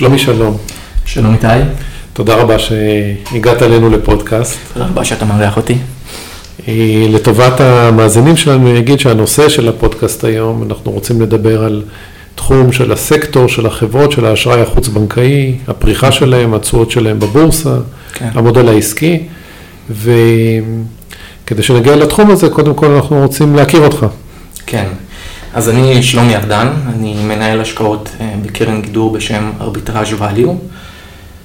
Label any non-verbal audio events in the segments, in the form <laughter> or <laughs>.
שלומי שלום. שלום איתי. תודה רבה שהגעת אלינו לפודקאסט. תודה רבה שאתה מארח אותי. אה, לטובת המאזינים שלנו, אני אגיד שהנושא של הפודקאסט היום, אנחנו רוצים לדבר על תחום של הסקטור, של החברות, של האשראי החוץ-בנקאי, הפריחה שלהם, התשואות שלהם בבורסה, כן. המודל העסקי, וכדי שנגיע לתחום הזה, קודם כל אנחנו רוצים להכיר אותך. כן, אז אני שלומי ארדן, אני מנהל השקעות אה, בקרן גידור בשם ארביטראז' value.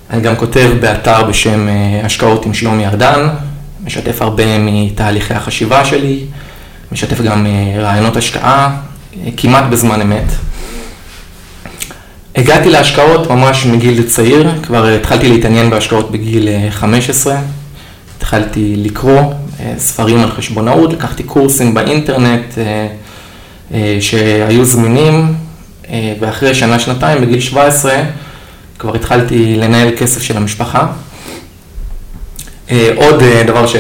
אני גם כותב באתר בשם אה, השקעות עם שלומי ארדן, משתף הרבה מתהליכי החשיבה שלי, משתף גם אה, רעיונות השקעה, כמעט בזמן אמת. הגעתי להשקעות ממש מגיל צעיר, כבר התחלתי להתעניין בהשקעות בגיל 15, התחלתי לקרוא ספרים על חשבונאות, לקחתי קורסים באינטרנט, שהיו זמינים, אה, ואחרי שנה-שנתיים, בגיל 17, כבר התחלתי לנהל כסף של המשפחה. אה, עוד דבר, ש...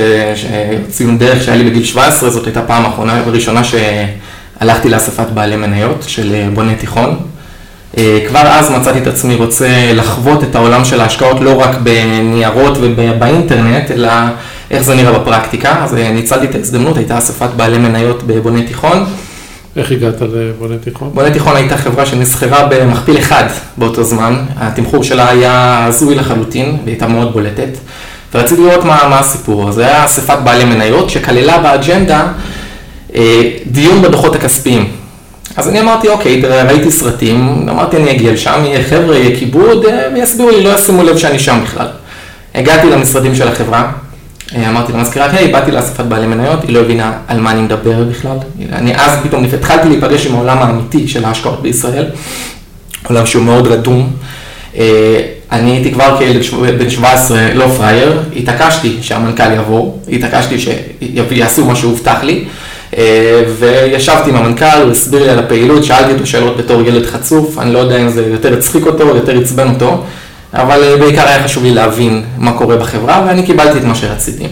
ציון דרך שהיה לי בגיל 17, זאת הייתה פעם האחרונה וראשונה שהלכתי לאספת בעלי מניות של בוני תיכון. כבר אז מצאתי את עצמי רוצה לחוות את העולם של ההשקעות לא רק בניירות ובאינטרנט, אלא איך זה נראה בפרקטיקה. אז ניצלתי את ההזדמנות, הייתה אספת בעלי מניות בבוני תיכון. איך הגעת לבונה תיכון? בונה תיכון הייתה חברה שנסחרה במכפיל אחד באותו זמן, התמחור שלה היה הזוי לחלוטין, והיא הייתה מאוד בולטת, ורציתי לראות מה, מה הסיפור, זה היה אספת בעלי מניות שכללה באג'נדה אה, דיון בדוחות הכספיים. אז אני אמרתי, אוקיי, ראיתי סרטים, אמרתי אני אגיע לשם, יהיה חבר'ה, יהיה כיבוד, אה, ויסבירו לי, לא ישימו לב שאני שם בכלל. הגעתי למשרדים של החברה, אמרתי למזכירה, היי, באתי לאספת בעלי מניות, היא לא הבינה על מה אני מדבר בכלל. אני אז פתאום התחלתי להיפגש עם העולם האמיתי של ההשקעות בישראל, עולם שהוא מאוד רדום. אה, אני הייתי כבר כילד בן 17 לא פראייר, התעקשתי שהמנכ"ל יבוא, התעקשתי שיעשו מה שהובטח לי, אה, וישבתי עם המנכ"ל, הוא הסביר לי על הפעילות, שאלתי אותו שאלות בתור ילד חצוף, אני לא יודע אם זה יותר הצחיק אותו או יותר עצבן אותו. אבל אה, בעיקר היה חשוב לי להבין מה קורה בחברה, ואני קיבלתי את מה שרציתי.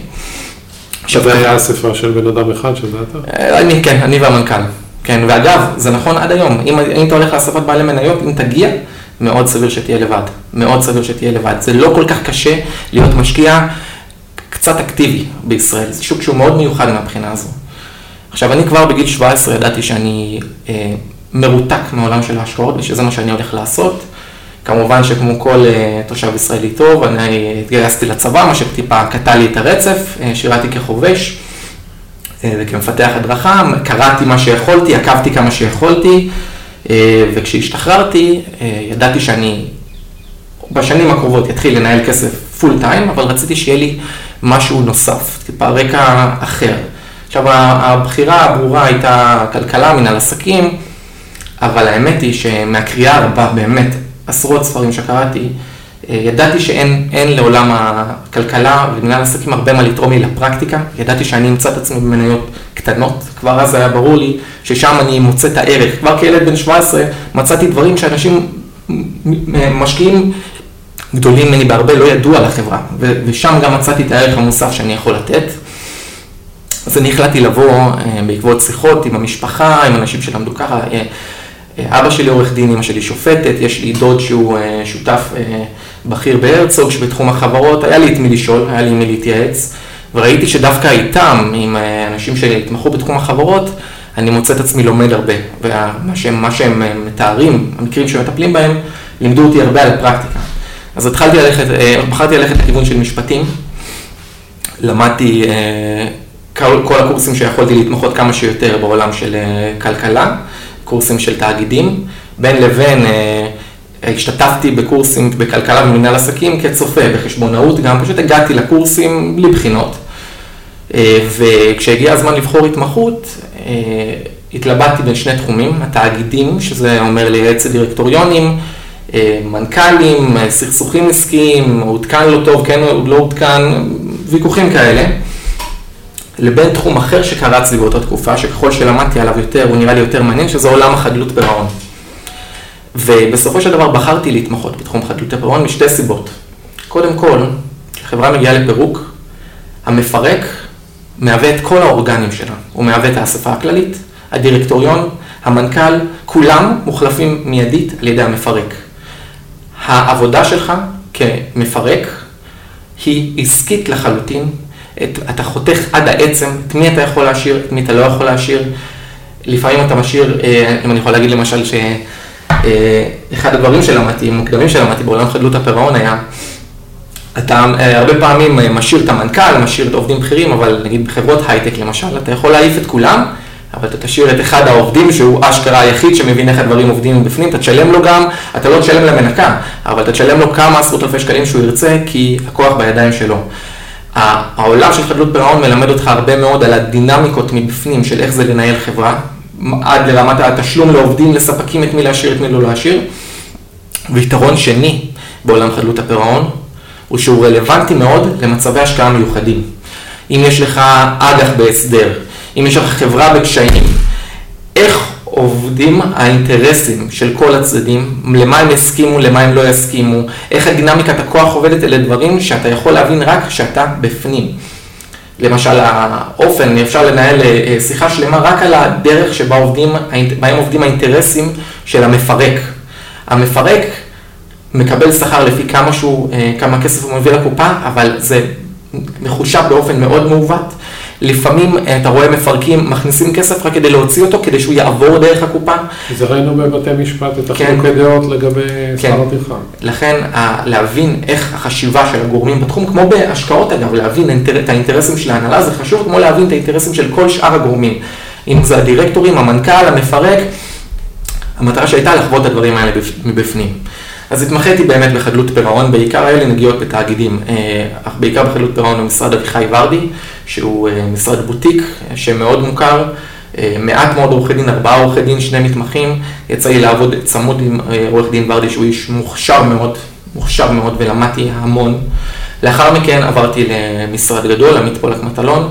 שזה היה אספה של בן אדם אחד, שזה אתה? אה, אני, כן, אני והמנכ"ל. כן, ואגב, זה נכון עד היום, אם, אם אתה הולך לאספת בעלי מניות, אם תגיע, מאוד סביר שתהיה לבד. מאוד סביר שתהיה לבד. זה לא כל כך קשה להיות משקיע קצת אקטיבי בישראל. זה שוק שהוא מאוד מיוחד מהבחינה הזו. עכשיו, אני כבר בגיל 17 ידעתי שאני אה, מרותק מעולם של ההשקעות, ושזה מה שאני הולך לעשות. כמובן שכמו כל אה, תושב ישראלי טוב, אני התגייסתי לצבא, מה שטיפה קטע לי את הרצף, אה, שירתי כחובש אה, וכמפתח הדרכה, קראתי מה שיכולתי, עקבתי כמה שיכולתי, וכשהשתחררתי, ידעתי שאני בשנים הקרובות אתחיל לנהל כסף פול טיים, אבל רציתי שיהיה לי משהו נוסף, טיפה רקע אחר. עכשיו, הבחירה הברורה הייתה כלכלה, מנהל עסקים, אבל האמת היא שמהקריאה הרבה, באמת, עשרות ספרים שקראתי, אה, ידעתי שאין לעולם הכלכלה ומנהל עסקים הרבה מה לתרום לי לפרקטיקה, ידעתי שאני אמצא את עצמי במניות קטנות, כבר אז היה ברור לי ששם אני מוצא את הערך. כבר כילד בן 17 מצאתי דברים שאנשים משקיעים גדולים ממני בהרבה לא ידעו על החברה, ושם גם מצאתי את הערך המוסף שאני יכול לתת. אז אני החלטתי לבוא אה, בעקבות שיחות עם המשפחה, עם אנשים שלמדו ככה. אבא שלי עורך דין, אמא שלי שופטת, יש לי דוד שהוא אה, שותף אה, בכיר בהרצוג שבתחום החברות, היה לי את מי לשאול, היה לי מי להתייעץ, וראיתי שדווקא איתם, עם אה, אנשים שהתמחו בתחום החברות, אני מוצא את עצמי לומד הרבה, ומה שהם, שהם מתארים, המקרים שמטפלים בהם, לימדו אותי הרבה על הפרקטיקה. אז התחלתי ללכת, בחרתי ללכת לכיוון של משפטים, למדתי כל הקורסים שיכולתי להתמחות כמה שיותר בעולם של כלכלה. קורסים של תאגידים, בין לבין אה, השתתפתי בקורסים בכלכלה ומנהל עסקים כצופה בחשבונאות, גם פשוט הגעתי לקורסים בלי בחינות. אה, וכשהגיע הזמן לבחור התמחות, אה, התלבטתי בין שני תחומים, התאגידים, שזה אומר לייעץ לדירקטוריונים, מנכ"לים, סכסוכים עסקיים, עודכן לא טוב, כן לא עודכן, ויכוחים כאלה. לבין תחום אחר שקרץ לי באותה תקופה, שככל שלמדתי עליו יותר, הוא נראה לי יותר מעניין, שזה עולם החדלות פירעון. ובסופו של דבר בחרתי להתמחות בתחום חדלות הפירעון משתי סיבות. קודם כל, כשחברה מגיעה לפירוק, המפרק מהווה את כל האורגנים שלה. הוא מהווה את האספה הכללית, הדירקטוריון, המנכ"ל, כולם מוחלפים מיידית על ידי המפרק. העבודה שלך כמפרק היא עסקית לחלוטין. את, אתה חותך עד העצם, את מי אתה יכול להשאיר, את מי אתה לא יכול להשאיר. לפעמים אתה משאיר, אה, אם אני יכול להגיד למשל שאחד הדברים שלמדתי, מוקדמים שלמדתי בעולם חדלות הפירעון היה, אתה אה, הרבה פעמים אה, משאיר את המנכ"ל, משאיר את העובדים בכירים, אבל נגיד בחברות הייטק למשל, אתה יכול להעיף את כולם, אבל אתה תשאיר את אחד העובדים שהוא אשכרה היחיד שמבין איך הדברים עובדים מבפנים, אתה תשלם לו גם, אתה לא תשלם למנקה, אבל אתה תשלם לו כמה עשרות אלפי שקלים שהוא ירצה, כי הכוח בידיים שלו. העולם של חדלות פירעון מלמד אותך הרבה מאוד על הדינמיקות מבפנים של איך זה לנהל חברה, עד לרמת התשלום לעובדים, לספקים את מי להשאיר, את מי לא להשאיר. ויתרון שני בעולם חדלות הפירעון, הוא שהוא רלוונטי מאוד למצבי השקעה מיוחדים. אם יש לך אג"ח בהסדר, אם יש לך חברה בקשיים, עובדים האינטרסים של כל הצדדים, למה הם יסכימו, למה הם לא יסכימו, איך הדינמיקת הכוח עובדת, אלה דברים שאתה יכול להבין רק כשאתה בפנים. למשל האופן, אפשר לנהל אה, שיחה שלמה רק על הדרך שבה עובדים, בהם עובדים האינטרסים של המפרק. המפרק מקבל שכר לפי כמה, שהוא, אה, כמה כסף הוא מביא לקופה, אבל זה מחושב באופן מאוד מעוות. לפעמים אה, אתה רואה מפרקים מכניסים כסף רק כדי להוציא אותו, כדי שהוא יעבור דרך הקופה. זה ראינו בבתי משפט את כן. החילוקי כן. דעות לגבי כן. שכר הטרחה. לכן להבין איך החשיבה של הגורמים בתחום, כמו בהשקעות אגב, להבין את האינטרסים של ההנהלה, זה חשוב כמו להבין את האינטרסים של כל שאר הגורמים. אם זה הדירקטורים, המנכ"ל, המפרק, המטרה שהייתה לחוות את הדברים האלה מבפנים. אז התמחיתי באמת בחדלות פירעון, בעיקר היה לי נגיעות בתאגידים, אה, אך בעיקר בחדלות פירעון במשרד אביחי ורדי, שהוא אה, משרד בוטיק שמאוד מוכר, אה, מעט מאוד עורכי דין, ארבעה עורכי דין, שני מתמחים, יצא לי לעבוד צמוד עם עורך דין ורדי שהוא איש מוכשר מאוד, מוכשר מאוד ולמדתי המון. לאחר מכן עברתי למשרד גדול, עמית פולק מטלון,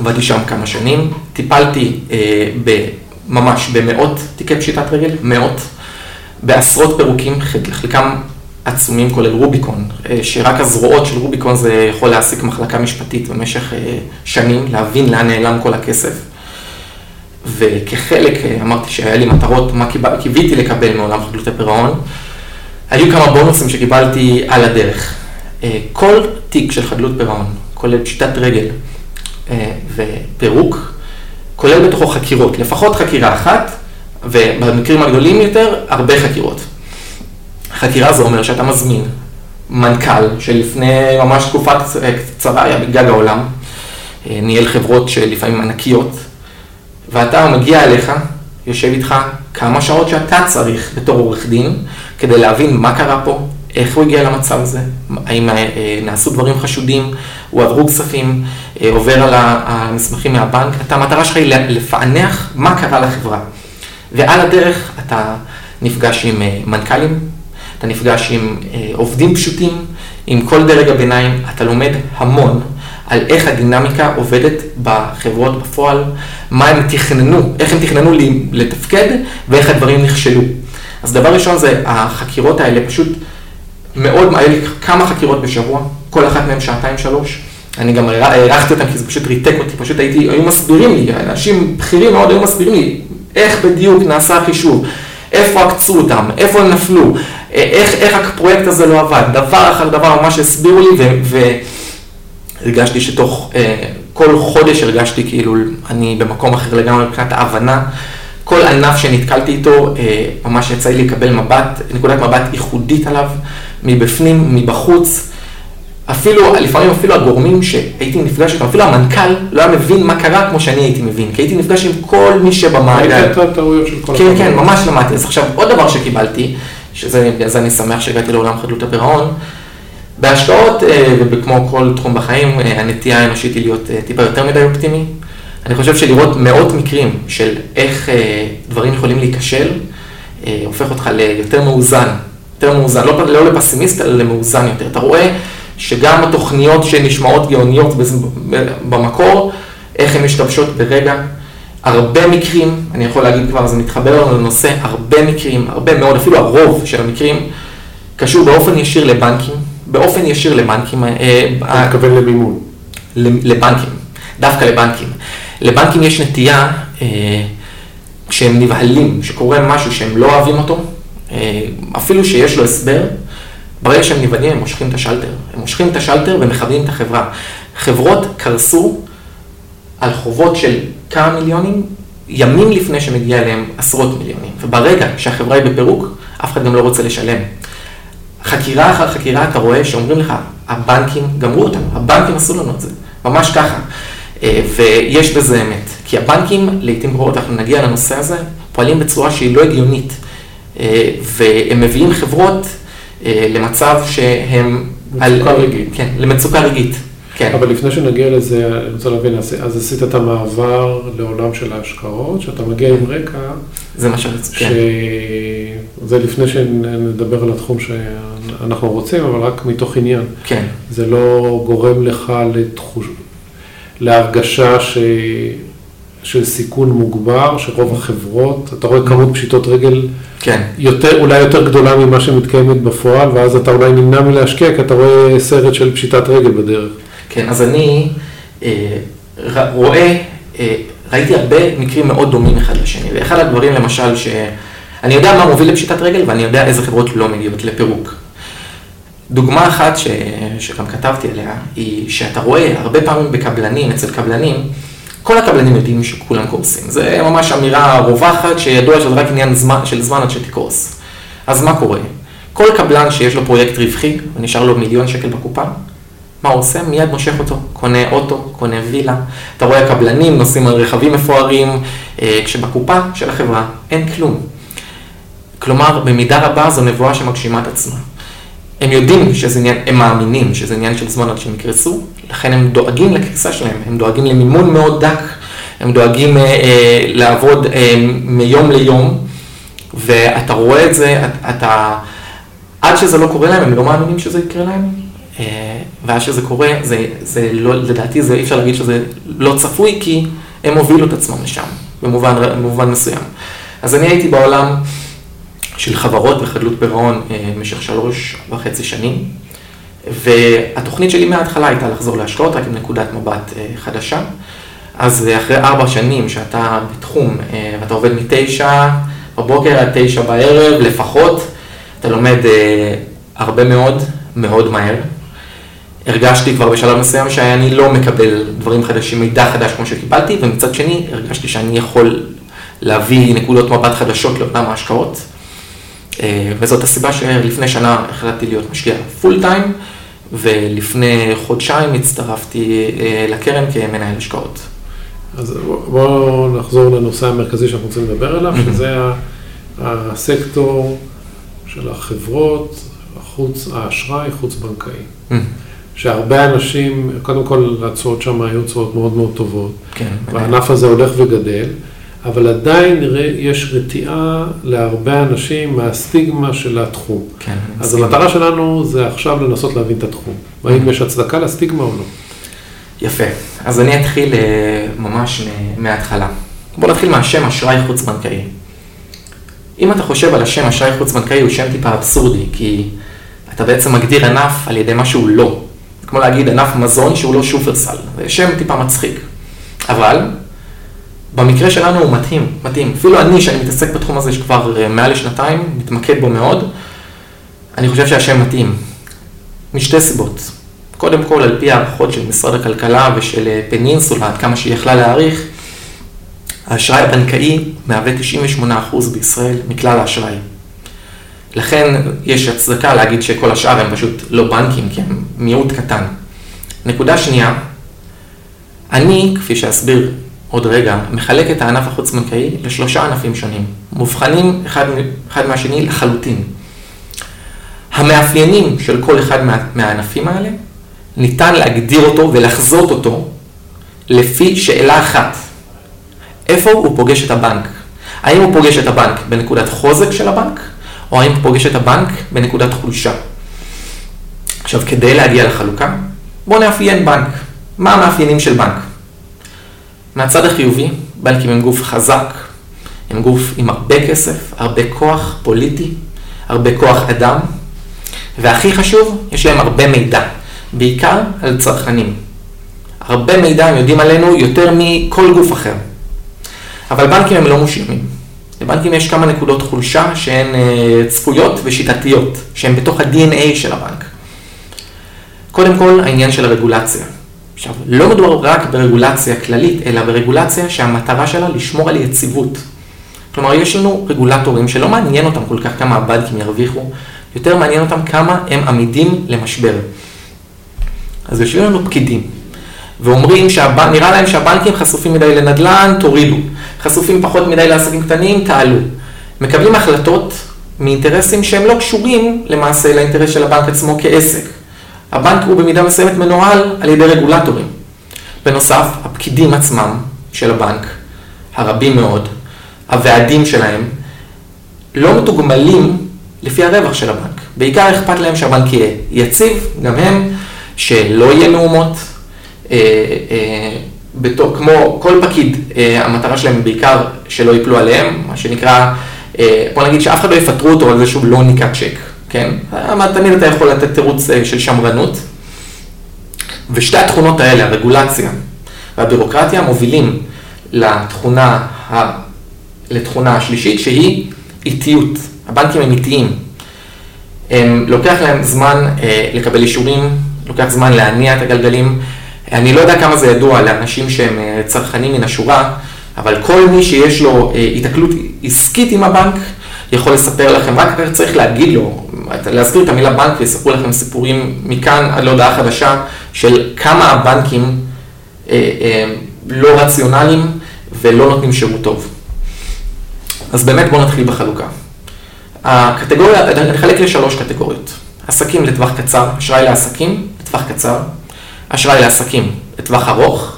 עבדתי שם כמה שנים, טיפלתי ממש במאות תיקי פשיטת רגל, מאות. בעשרות פירוקים, חלקם עצומים, כולל רוביקון, אה, שרק הזרועות של רוביקון זה יכול להעסיק מחלקה משפטית במשך אה, שנים, להבין לאן נעלם כל הכסף. וכחלק, אה, אמרתי שהיה לי מטרות, מה קיוויתי לקבל מעולם חדלות הפירעון, היו כמה בונוסים שקיבלתי על הדרך. כל תיק של חדלות פירעון, כולל פשיטת רגל ופירוק, כולל בתוכו חקירות, לפחות חקירה אחת, ובמקרים הגדולים יותר, הרבה חקירות. חקירה זה אומר שאתה מזמין מנכ"ל שלפני ממש תקופה קצרה היה בגג העולם, אה, ניהל חברות שלפעמים ענקיות, ואתה מגיע אליך, יושב איתך כמה שעות שאתה צריך בתור עורך דין, כדי להבין מה קרה פה, איך הוא הגיע למצב הזה, האם אה, נעשו דברים חשודים, הועברו כספים, אה, עובר על המסמכים מהבנק, אתה, המטרה שלך היא לפענח מה קרה לחברה. ועל הדרך אתה נפגש עם אה, מנכ"לים, אתה נפגש עם אה, עובדים פשוטים, עם כל דרג הביניים, אתה לומד המון על איך הדינמיקה עובדת בחברות בפועל, מה הם תכננו, איך הם תכננו לתפקד ואיך הדברים נכשלו. אז דבר ראשון זה החקירות האלה פשוט מאוד, היו לי כמה חקירות בשבוע, כל אחת מהן שעתיים שלוש. אני גם הערכתי אותן כי זה פשוט ריתק אותי, פשוט הייתי, היו מסבירים לי, אנשים בכירים מאוד היו מסבירים לי איך בדיוק נעשה החישוב, איפה עקצו אותם, איפה הם נפלו, איך, איך הפרויקט הזה לא עבד, דבר אחר דבר ממש הסבירו לי והרגשתי שתוך אה, כל חודש הרגשתי כאילו אני במקום אחר לגמרי מבחינת ההבנה. כל ענף שנתקלתי איתו, אה, ממש יצא לי לקבל מבט, נקודת מבט ייחודית עליו, מבפנים, מבחוץ. אפילו, לפעמים אפילו הגורמים שהייתי נפגש איתם, אפילו המנכ"ל לא היה מבין מה קרה כמו שאני הייתי מבין, כי הייתי נפגש עם כל מי שבמעגל. ראית את הטעויות של כל כן, כן, ממש למדתי. אז עכשיו, עוד דבר שקיבלתי, שזה אני שמח שהגעתי לעולם חדלות הפירעון, בהשקעות, אה, וכמו כל תחום בחיים, אה, הנטייה האנושית היא להיות אה, טיפה יותר מדי אופטימי. אני חושב שלראות מאות מקרים של איך דברים יכולים להיכשל, הופך אותך ליותר מאוזן, יותר מאוזן, לא, לא לפסימיסט, אלא למאוזן יותר. אתה רואה שגם התוכניות שנשמעות גאוניות במקור, איך הן משתמשות ברגע. הרבה מקרים, אני יכול להגיד כבר, זה מתחבר לנו לנושא, הרבה מקרים, הרבה מאוד, אפילו הרוב של המקרים, קשור באופן ישיר לבנקים, באופן ישיר לבנקים. אה, אתה מתכוון למימון. לבנקים, דווקא לבנקים. לבנקים יש נטייה, אה, כשהם נבהלים, שקורה משהו שהם לא אוהבים אותו, אה, אפילו שיש לו הסבר, ברגע שהם נבנים הם מושכים את השלטר. הם מושכים את השלטר ומכבדים את החברה. חברות קרסו על חובות של כמה מיליונים, ימים לפני שמגיע אליהם עשרות מיליונים. וברגע שהחברה היא בפירוק, אף אחד גם לא רוצה לשלם. חקירה אחר חקירה אתה רואה שאומרים לך, הבנקים גמרו אותנו, הבנקים עשו לנו את זה, ממש ככה. אה, ויש בזה אמת, כי הבנקים, לעיתים קרובות, אנחנו נגיע לנושא הזה, פועלים בצורה שהיא לא הגיונית, אה, והם מביאים חברות אה, למצב שהם... מצוקה על... רגעית. כן, למצוקה רגעית. כן. אבל לפני שנגיע לזה, אני רוצה להבין, אז עשית את המעבר לעולם של ההשקעות, שאתה מגיע עם רקע, זה מה שרציתי, כן. זה לפני שנדבר על התחום שאנחנו רוצים, אבל רק מתוך עניין. כן. זה לא גורם לך לתחוש... להרגשה ש... של סיכון מוגבר, שרוב החברות, אתה רואה כמות פשיטות רגל כן. יותר, אולי יותר גדולה ממה שמתקיימת בפועל, ואז אתה אולי נמנע מלהשקיע, כי אתה רואה סרט של פשיטת רגל בדרך. כן, אז אני אה, רואה, אה, ראיתי הרבה מקרים מאוד דומים אחד לשני, ואחד הדברים למשל, שאני יודע מה מוביל לפשיטת רגל, ואני יודע איזה חברות לא מגיעות לפירוק. דוגמה אחת ש... שגם כתבתי עליה, היא שאתה רואה הרבה פעמים בקבלנים, אצל קבלנים, כל הקבלנים יודעים שכולם קורסים. זה ממש אמירה רווחת שידוע שזה רק עניין זמן, של זמן עד שתקרוס. אז מה קורה? כל קבלן שיש לו פרויקט רווחי ונשאר לו מיליון שקל בקופה, מה הוא עושה? מיד מושך אותו, קונה אוטו, קונה וילה. אתה רואה קבלנים נוסעים על רכבים מפוארים, אה, כשבקופה של החברה אין כלום. כלומר, במידה רבה זו נבואה שמגשימה את עצמה. הם יודעים שזה עניין, הם מאמינים שזה עניין של זמן עד שהם יקרסו, לכן הם דואגים לקריסה שלהם, הם דואגים למימון מאוד דק, הם דואגים אה, אה, לעבוד אה, מיום ליום, ואתה רואה את זה, אתה, עד שזה לא קורה להם, הם לא מאמינים שזה יקרה להם, ואז שזה קורה, זה, זה לא, לדעתי זה אי אפשר להגיד שזה לא צפוי, כי הם הובילו את עצמם לשם, במובן, במובן מסוים. אז אני הייתי בעולם של חברות וחדלות פירעון אה, במשך שלוש וחצי שנים, והתוכנית שלי מההתחלה הייתה לחזור להשקעות רק עם נקודת מבט אה, חדשה. אז אחרי ארבע שנים שאתה בתחום ואתה עובד מתשע בבוקר עד תשע בערב לפחות, אתה לומד הרבה מאוד, מאוד מהר. הרגשתי כבר בשלב מסוים שאני לא מקבל דברים חדשים, מידע חדש כמו שקיבלתי, ומצד שני הרגשתי שאני יכול להביא נקודות מבט חדשות לעולם ההשקעות. אה, וזאת הסיבה שלפני שנה החלטתי להיות משקיע פול טיים, ולפני חודשיים הצטרפתי אה, לקרן כמנהל השקעות. אז בואו נחזור לנושא המרכזי שאנחנו רוצים לדבר עליו, שזה הסקטור של החברות, החוץ, האשראי חוץ-בנקאי. שהרבה אנשים, קודם כל התשואות שם היו תשואות מאוד מאוד טובות. כן. והענף הזה הולך וגדל. אבל עדיין נראה, יש רתיעה להרבה אנשים מהסטיגמה של התחום. כן. אז סטיגמה. המטרה שלנו זה עכשיו לנסות להבין את התחום. והאם יש הצדקה לסטיגמה או לא. יפה. אז אני אתחיל אה, ממש מההתחלה. בוא נתחיל מהשם אשראי חוץ-בנקאי. אם אתה חושב על השם אשראי חוץ-בנקאי, הוא שם טיפה אבסורדי, כי אתה בעצם מגדיר ענף על ידי מה שהוא לא. כמו להגיד ענף מזון שהוא לא שופרסל. זה שם טיפה מצחיק. אבל במקרה שלנו הוא מתאים, מתאים. אפילו אני, שאני מתעסק בתחום הזה כבר אה, מעל לשנתיים, מתמקד בו מאוד, אני חושב שהשם מתאים. משתי סיבות. קודם כל, על פי הערכות של משרד הכלכלה ושל אה, פנינסולה, עד כמה שהיא יכלה להעריך, האשראי הבנקאי מהווה 98% בישראל מכלל האשראי. לכן יש הצדקה להגיד שכל השאר הם פשוט לא בנקים, כי הם מיעוט קטן. נקודה שנייה, אני, כפי שאסביר עוד רגע, מחלק את הענף החוץ-בנקאי לשלושה ענפים שונים, מובחנים אחד, אחד מהשני לחלוטין. המאפיינים של כל אחד מה, מהענפים האלה, ניתן להגדיר אותו ולחזות אותו לפי שאלה אחת, איפה הוא פוגש את הבנק? האם הוא פוגש את הבנק בנקודת חוזק של הבנק, או האם הוא פוגש את הבנק בנקודת חולשה? עכשיו, כדי להגיע לחלוקה, בואו נאפיין בנק. מה המאפיינים של בנק? מהצד החיובי, בנקים הם גוף חזק, הם גוף עם הרבה כסף, הרבה כוח פוליטי, הרבה כוח אדם, והכי חשוב, יש להם הרבה מידע, בעיקר על צרכנים. הרבה מידע הם יודעים עלינו יותר מכל גוף אחר. אבל בנקים הם לא מושלמים. לבנקים יש כמה נקודות חולשה שהן צפויות ושיטתיות, שהן בתוך ה-DNA של הבנק. קודם כל, העניין של הרגולציה. עכשיו, לא מדובר רק ברגולציה כללית, אלא ברגולציה שהמטרה שלה לשמור על יציבות. כלומר, יש לנו רגולטורים שלא מעניין אותם כל כך כמה הבנקים ירוויחו, יותר מעניין אותם כמה הם עמידים למשבר. אז יושבים לנו פקידים, ואומרים שנראה להם שהבנקים חשופים מדי לנדל"ן, תורידו. חשופים פחות מדי לעסקים קטנים, תעלו. מקבלים החלטות מאינטרסים שהם לא קשורים למעשה לאינטרס של הבנק עצמו כעסק. הבנק הוא במידה מסוימת מנוהל על ידי רגולטורים. בנוסף, הפקידים עצמם של הבנק, הרבים מאוד, הוועדים שלהם, לא מתוגמלים לפי הרווח של הבנק. בעיקר אכפת להם שהבנק יהיה יציב, גם הם, שלא יהיה מהומות. אה, אה, בתור, כמו כל פקיד, אה, המטרה שלהם היא בעיקר שלא ייפלו עליהם, מה שנקרא, אה, בוא נגיד שאף אחד לא יפטרו אותו על זה שהוא לא ניקה צ'ק. כן? תמיד אתה יכול לתת תירוץ אה, של שמרנות. ושתי התכונות האלה, הרגולציה והבירוקרטיה, מובילים לתכונה, ה... לתכונה השלישית שהיא איטיות. הבנקים הם איטיים. הם, לוקח להם זמן אה, לקבל אישורים, לוקח זמן להניע את הגלגלים. אני לא יודע כמה זה ידוע לאנשים שהם אה, צרכנים מן השורה, אבל כל מי שיש לו אה, התקלות עסקית עם הבנק, יכול לספר לכם, רק צריך להגיד לו, להזכיר את המילה בנק ויספרו לכם סיפורים מכאן עד להודעה חדשה של כמה הבנקים אה, אה, לא רציונליים ולא נותנים שירות טוב. אז באמת בואו נתחיל בחלוקה. הקטגוריה, אני אחלק לשלוש קטגוריות. עסקים לטווח קצר, אשראי לעסקים לטווח קצר, אשראי לעסקים לטווח ארוך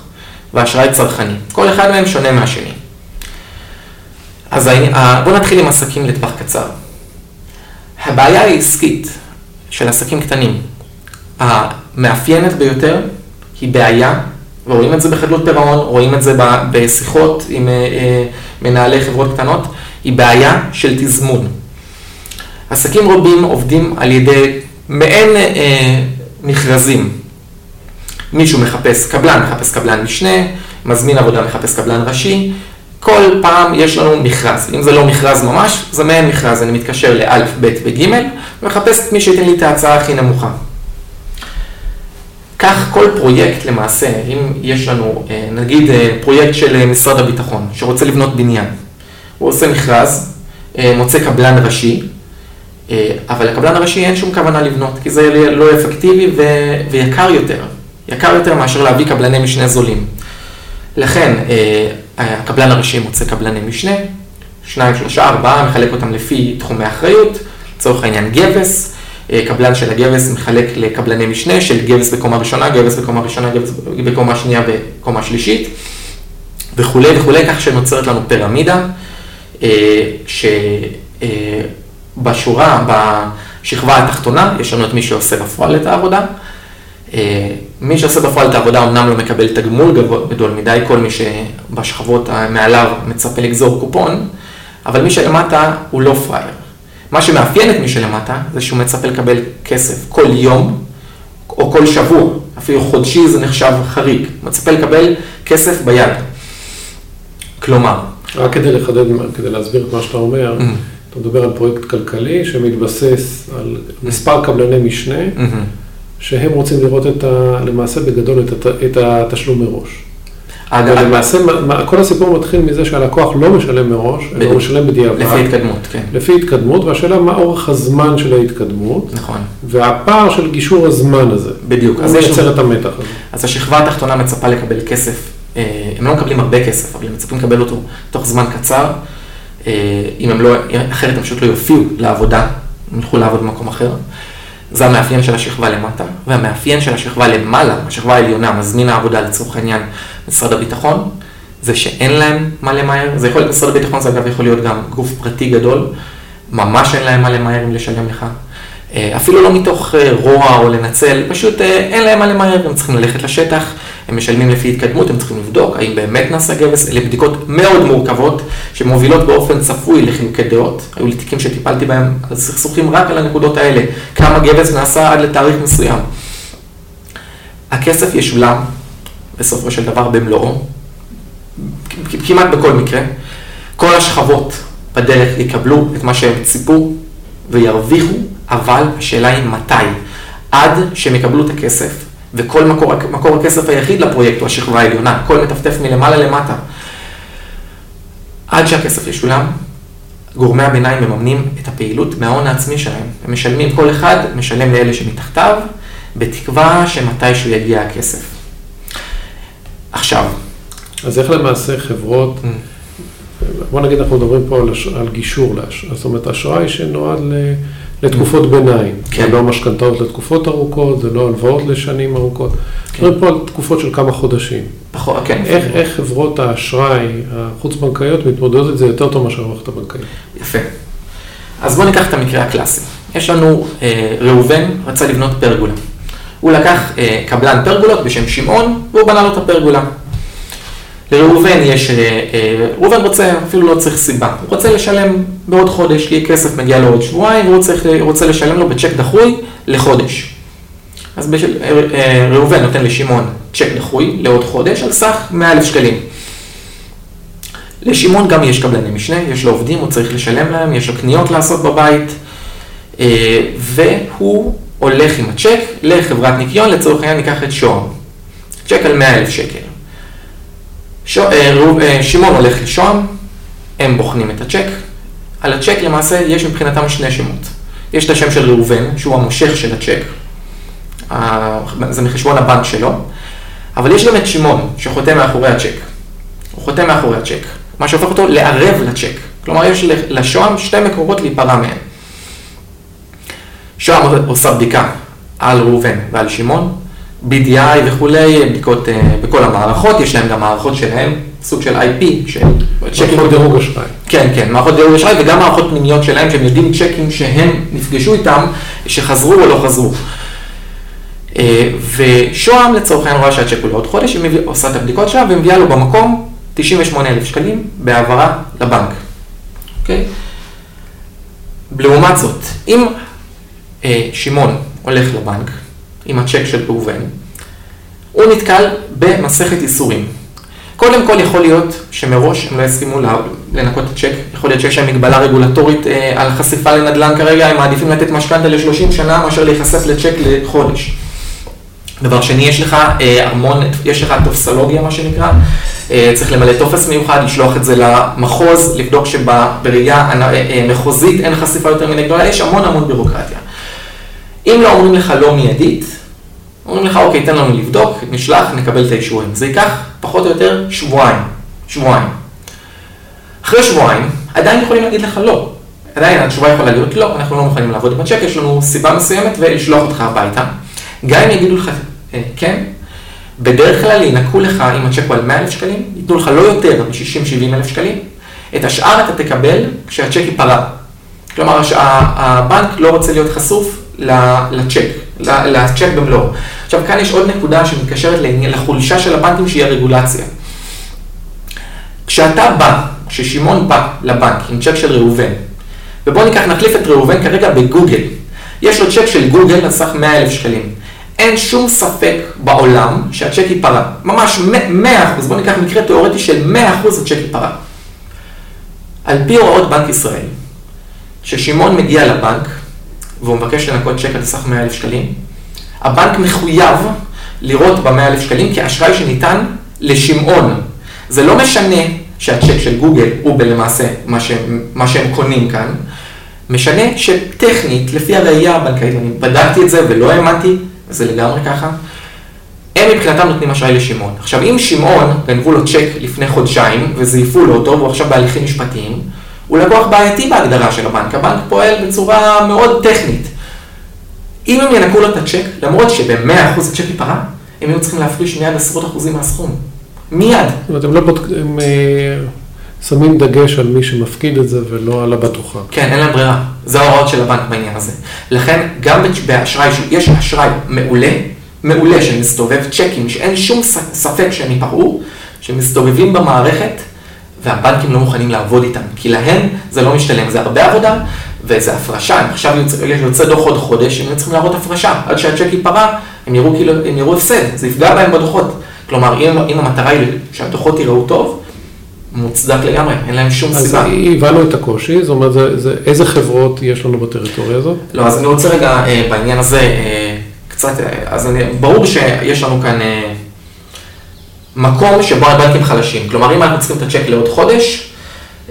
ואשראי צרכני. כל אחד מהם שונה מהשני. אז בואו נתחיל עם עסקים לטווח קצר. הבעיה העסקית של עסקים קטנים, המאפיינת ביותר, היא בעיה, ורואים את זה בחדלות פירעון, רואים את זה בשיחות עם אה, אה, מנהלי חברות קטנות, היא בעיה של תזמון. עסקים רבים עובדים על ידי מעין אה, מכרזים. מישהו מחפש קבלן, מחפש קבלן משנה, מזמין עבודה, מחפש קבלן ראשי, כל פעם יש לנו מכרז. אם זה לא מכרז ממש, זה מעין מכרז. אני מתקשר לאלף, בית וג' ומחפש את מי שייתן לי את ההצעה הכי נמוכה. כך כל פרויקט למעשה, אם יש לנו אה, נגיד אה, פרויקט של אה, משרד הביטחון שרוצה לבנות בניין, הוא עושה מכרז, מוצא קבלן ראשי, אבל לקבלן הראשי אין שום כוונה לבנות, כי זה לא אפקטיבי ויקר יותר, יקר יותר מאשר להביא קבלני משנה זולים. לכן, הקבלן הראשי מוצא קבלני משנה, שניים, שלושה, ארבעה, מחלק אותם לפי תחומי אחריות, לצורך העניין גבס, אה, קבלן של הגבס מחלק לקבלני משנה של גבס בקומה ראשונה, גבס בקומה ראשונה, גבס בקומה שנייה וקומה שלישית וכולי וכולי, כך שנוצרת לנו פירמידה אה, שבשורה, אה, בשכבה התחתונה, יש לנו את מי שעושה בפועל את העבודה, אה, מי שעושה בפועל את העבודה אמנם לא מקבל תגמול גדול מדי, כל מי שבשכבות מעליו מצפה לגזור קופון, אבל מי שלמטה הוא לא פראייר. מה שמאפיין את מי שלמטה זה שהוא מצפה לקבל כסף כל יום או כל שבוע, אפילו חודשי זה נחשב חריג, מצפה לקבל כסף ביד. כלומר... רק כדי לחדד, כדי להסביר את מה שאתה אומר, mm-hmm. אתה מדבר על פרויקט כלכלי שמתבסס על מספר קבלני משנה. Mm-hmm. שהם רוצים לראות את ה, למעשה בגדול את, הת, את התשלום מראש. אגב, ולמעשה, כל הסיפור מתחיל מזה שהלקוח לא משלם מראש, אלא הוא משלם בדיעבד. לפי התקדמות, כן. לפי התקדמות, והשאלה מה אורך הזמן של ההתקדמות. נכון. והפער של גישור הזמן הזה. בדיוק. הוא מייצר את המתח הזה. אז השכבה התחתונה מצפה לקבל כסף, אה, הם לא מקבלים הרבה כסף, אבל הם מצפים לקבל אותו תוך זמן קצר. אה, אם הם לא, אחרת הם פשוט לא יופיעו לעבודה, הם ילכו לעבוד במקום אחר. זה המאפיין של השכבה למטה, והמאפיין של השכבה למעלה, השכבה העליונה, מזמין העבודה לצורך העניין משרד הביטחון, זה שאין להם מה למהר, זה יכול להיות משרד הביטחון, זה אגב יכול להיות גם גוף פרטי גדול, ממש אין להם מה למהר אם לשלם לך. אה, אפילו לא מתוך אה, רוע או לנצל, פשוט אה, אין להם מה למהר, הם צריכים ללכת לשטח, הם משלמים לפי התקדמות, הם צריכים לבדוק האם באמת נעשה גבס, אלה בדיקות מאוד מורכבות שמובילות באופן צפוי לחילוקי דעות. היו לי תיקים שטיפלתי בהם על סכסוכים רק על הנקודות האלה, כמה גבס נעשה עד לתאריך מסוים. הכסף ישולם בסופו של דבר במלואו, כמעט בכל מקרה. כל השכבות בדרך יקבלו את מה שהם ציפו וירוויחו, אבל השאלה היא מתי. עד שהם יקבלו את הכסף, וכל מקור, מקור הכסף היחיד לפרויקט הוא השכבה העליונה, הכל מטפטף מלמעלה למטה. עד שהכסף ישולם, גורמי הביניים מממנים את הפעילות מההון העצמי שלהם. הם משלמים, כל אחד משלם לאלה שמתחתיו, בתקווה שמתישהו יגיע הכסף. עכשיו. אז איך למעשה חברות, mm. בוא נגיד אנחנו מדברים פה על, על גישור, זאת אומרת אשראי שנועד ל... לתקופות ביניים. כן. זה לא משכנתאות לתקופות ארוכות, זה לא הלוואות לשנים ארוכות. כן. מדברים פה על תקופות של כמה חודשים. פחות, כן. איך, איך חברות האשראי החוץ-בנקאיות מתמודדות את זה יותר טוב מאשר המערכת הבנקאית? יפה. אז בואו ניקח את המקרה הקלאסי. יש לנו, אה, ראובן רצה לבנות פרגולה. הוא לקח אה, קבלן פרגולות בשם שמעון, והוא בנה לו את הפרגולה. לראובן יש, אה, אה, ראובן רוצה, אפילו לא צריך סיבה, הוא רוצה לשלם בעוד חודש, כי כסף מגיע לו עוד שבועיים, והוא צריך, רוצה לשלם לו בצ'ק דחוי לחודש. אז אה, ראובן נותן לשמעון צ'ק דחוי לעוד חודש על סך 100 אלף שקלים. לשמעון גם יש קבלני משנה, יש לו עובדים, הוא צריך לשלם להם, יש לו קניות לעשות בבית, והוא הולך עם הצ'ק לחברת ניקיון, לצורך העניין ניקח את שוהם. צ'ק על 100 אלף שקל. ש... אה, אה, שמעון הולך לשוהם, הם בוחנים את הצ'ק. על הצ'ק למעשה יש מבחינתם שני שמות. יש את השם של ראובן, שהוא המושך של הצ'ק, זה מחשבון הבנק שלו, אבל יש גם את שמעון, שחותם מאחורי הצ'ק. הוא חותם מאחורי הצ'ק, מה שהופך אותו לערב לצ'ק. כלומר, יש לשוהם שתי מקורות להיפרע מהם. שוהם עושה בדיקה על ראובן ועל שמעון, BDI וכולי, בדיקות uh, בכל המערכות, יש להם גם מערכות שלהם, סוג של IP, מערכות דירוג אשראי. כן, כן, מערכות דירוג אשראי וגם מערכות פנימיות שלהם, שהם יודעים צ'קים שהם נפגשו איתם, שחזרו או לא חזרו. Uh, ושוהם לצורך העניין רואה שהצ'ק הוא לעוד חודש, היא עושה את הבדיקות שלה ומביאה לו במקום 98,000 שקלים בהעברה לבנק. אוקיי? Okay? לעומת זאת, אם uh, שמעון הולך לבנק, עם הצ'ק של ראובן, הוא נתקל במסכת איסורים. קודם כל יכול להיות שמראש הם לא יסכימו לנקות את הצ'ק, יכול להיות שיש להם מגבלה רגולטורית אה, על חשיפה לנדל"ן כרגע, הם מעדיפים לתת משכנתה ל-30 שנה מאשר להיחשף לצ'ק לחודש. דבר שני, יש לך אה, ארמון, יש לך טופסולוגיה, מה שנקרא, אה, צריך למלא טופס מיוחד, לשלוח את זה למחוז, לבדוק שבראייה מחוזית אין חשיפה יותר מדי גדולה, יש המון המון בירוקרטיה. אם לא אומרים לך לא מיידית, אומרים לך, אוקיי, תן לנו לבדוק, נשלח, נקבל את האישורים. זה ייקח פחות או יותר שבועיים. שבועיים. אחרי שבועיים, עדיין יכולים להגיד לך לא. עדיין התשובה יכולה להיות לא, אנחנו לא מוכנים לעבוד עם הצ'ק, יש לנו סיבה מסוימת ולשלוח אותך הביתה. גם אם יגידו לך אה, כן, בדרך כלל ינקו לך, אם הצ'ק הוא על 100 אלף שקלים, ייתנו לך לא יותר מ-60-70 אלף שקלים. את השאר אתה תקבל כשהצ'ק ייפרע. כלומר, הבנק לא רוצה להיות חשוף לצ'ק, לצ'ק במלואו. עכשיו, כאן יש עוד נקודה שמתקשרת לחולשה של הבנקים, שהיא הרגולציה. כשאתה בא, כששמעון בא לבנק עם צ'ק של ראובן, ובואו ניקח, נחליף את ראובן כרגע בגוגל. יש לו צ'ק של גוגל על סך 100 אלף שקלים. אין שום ספק בעולם שהצ'ק ייפרע. ממש 100 אחוז, בואו ניקח מקרה תיאורטי של 100 אחוז הצ'ק ייפרע. על פי הוראות בנק ישראל, כששמעון מגיע לבנק, והוא מבקש לנקות צ'ק על סך 100 אלף שקלים, הבנק מחויב לראות ב-100 אלף שקלים כאשראי שניתן לשמעון. זה לא משנה שהצ'ק של גוגל הוא בלמעשה מה שהם, מה שהם קונים כאן, משנה שטכנית, לפי הראייה הבנקאית, אני בדקתי את זה ולא האמנתי, זה לגמרי ככה, הם מבחינתם נותנים אשראי לשמעון. עכשיו, אם שמעון גנבו לו צ'ק לפני חודשיים וזייפו לו אותו והוא עכשיו בהליכים משפטיים, הוא לקוח בעייתי בהגדרה של הבנק, הבנק פועל בצורה מאוד טכנית. אם הם ינקו לו את הצ'ק, למרות שב-100% הצ'ק ייפרע, הם היו צריכים להפריש מיד עשרות אחוזים מהסכום. מיד. זאת אומרת, הם לא בודקים, אה, שמים דגש על מי שמפקיד את זה ולא על הבטוחה. כן, אין להם ברירה. זה ההוראות של הבנק בעניין הזה. לכן, גם באשראי, יש אשראי מעולה, מעולה שמסתובב צ'קים, שאין שום ספק שהם ייפרעו, שמסתובבים במערכת, והבנקים לא מוכנים לעבוד איתם, כי להם זה לא משתלם, זה הרבה עבודה וזה הפרשה, עכשיו יוצא, יוצא דוח עוד חודש, הם צריכים להראות הפרשה, עד שהצ'ק ייפרע, הם יראו כאילו, הם יראו הפסד, זה יפגע בהם בדוחות. כלומר, אם, אם המטרה היא שהדוחות יראו טוב, מוצדק לגמרי, אין להם שום אז סיבה. הבנו את הקושי, זאת אומרת, זה, זה, איזה חברות יש לנו בטריטוריה הזאת? לא, אז אני רוצה רגע אה, בעניין הזה אה, קצת, אה, אז אני, ברור שיש לנו כאן אה, מקום שבו הבנקים חלשים. כלומר, אם אנחנו צריכים את הצ'ק לעוד חודש,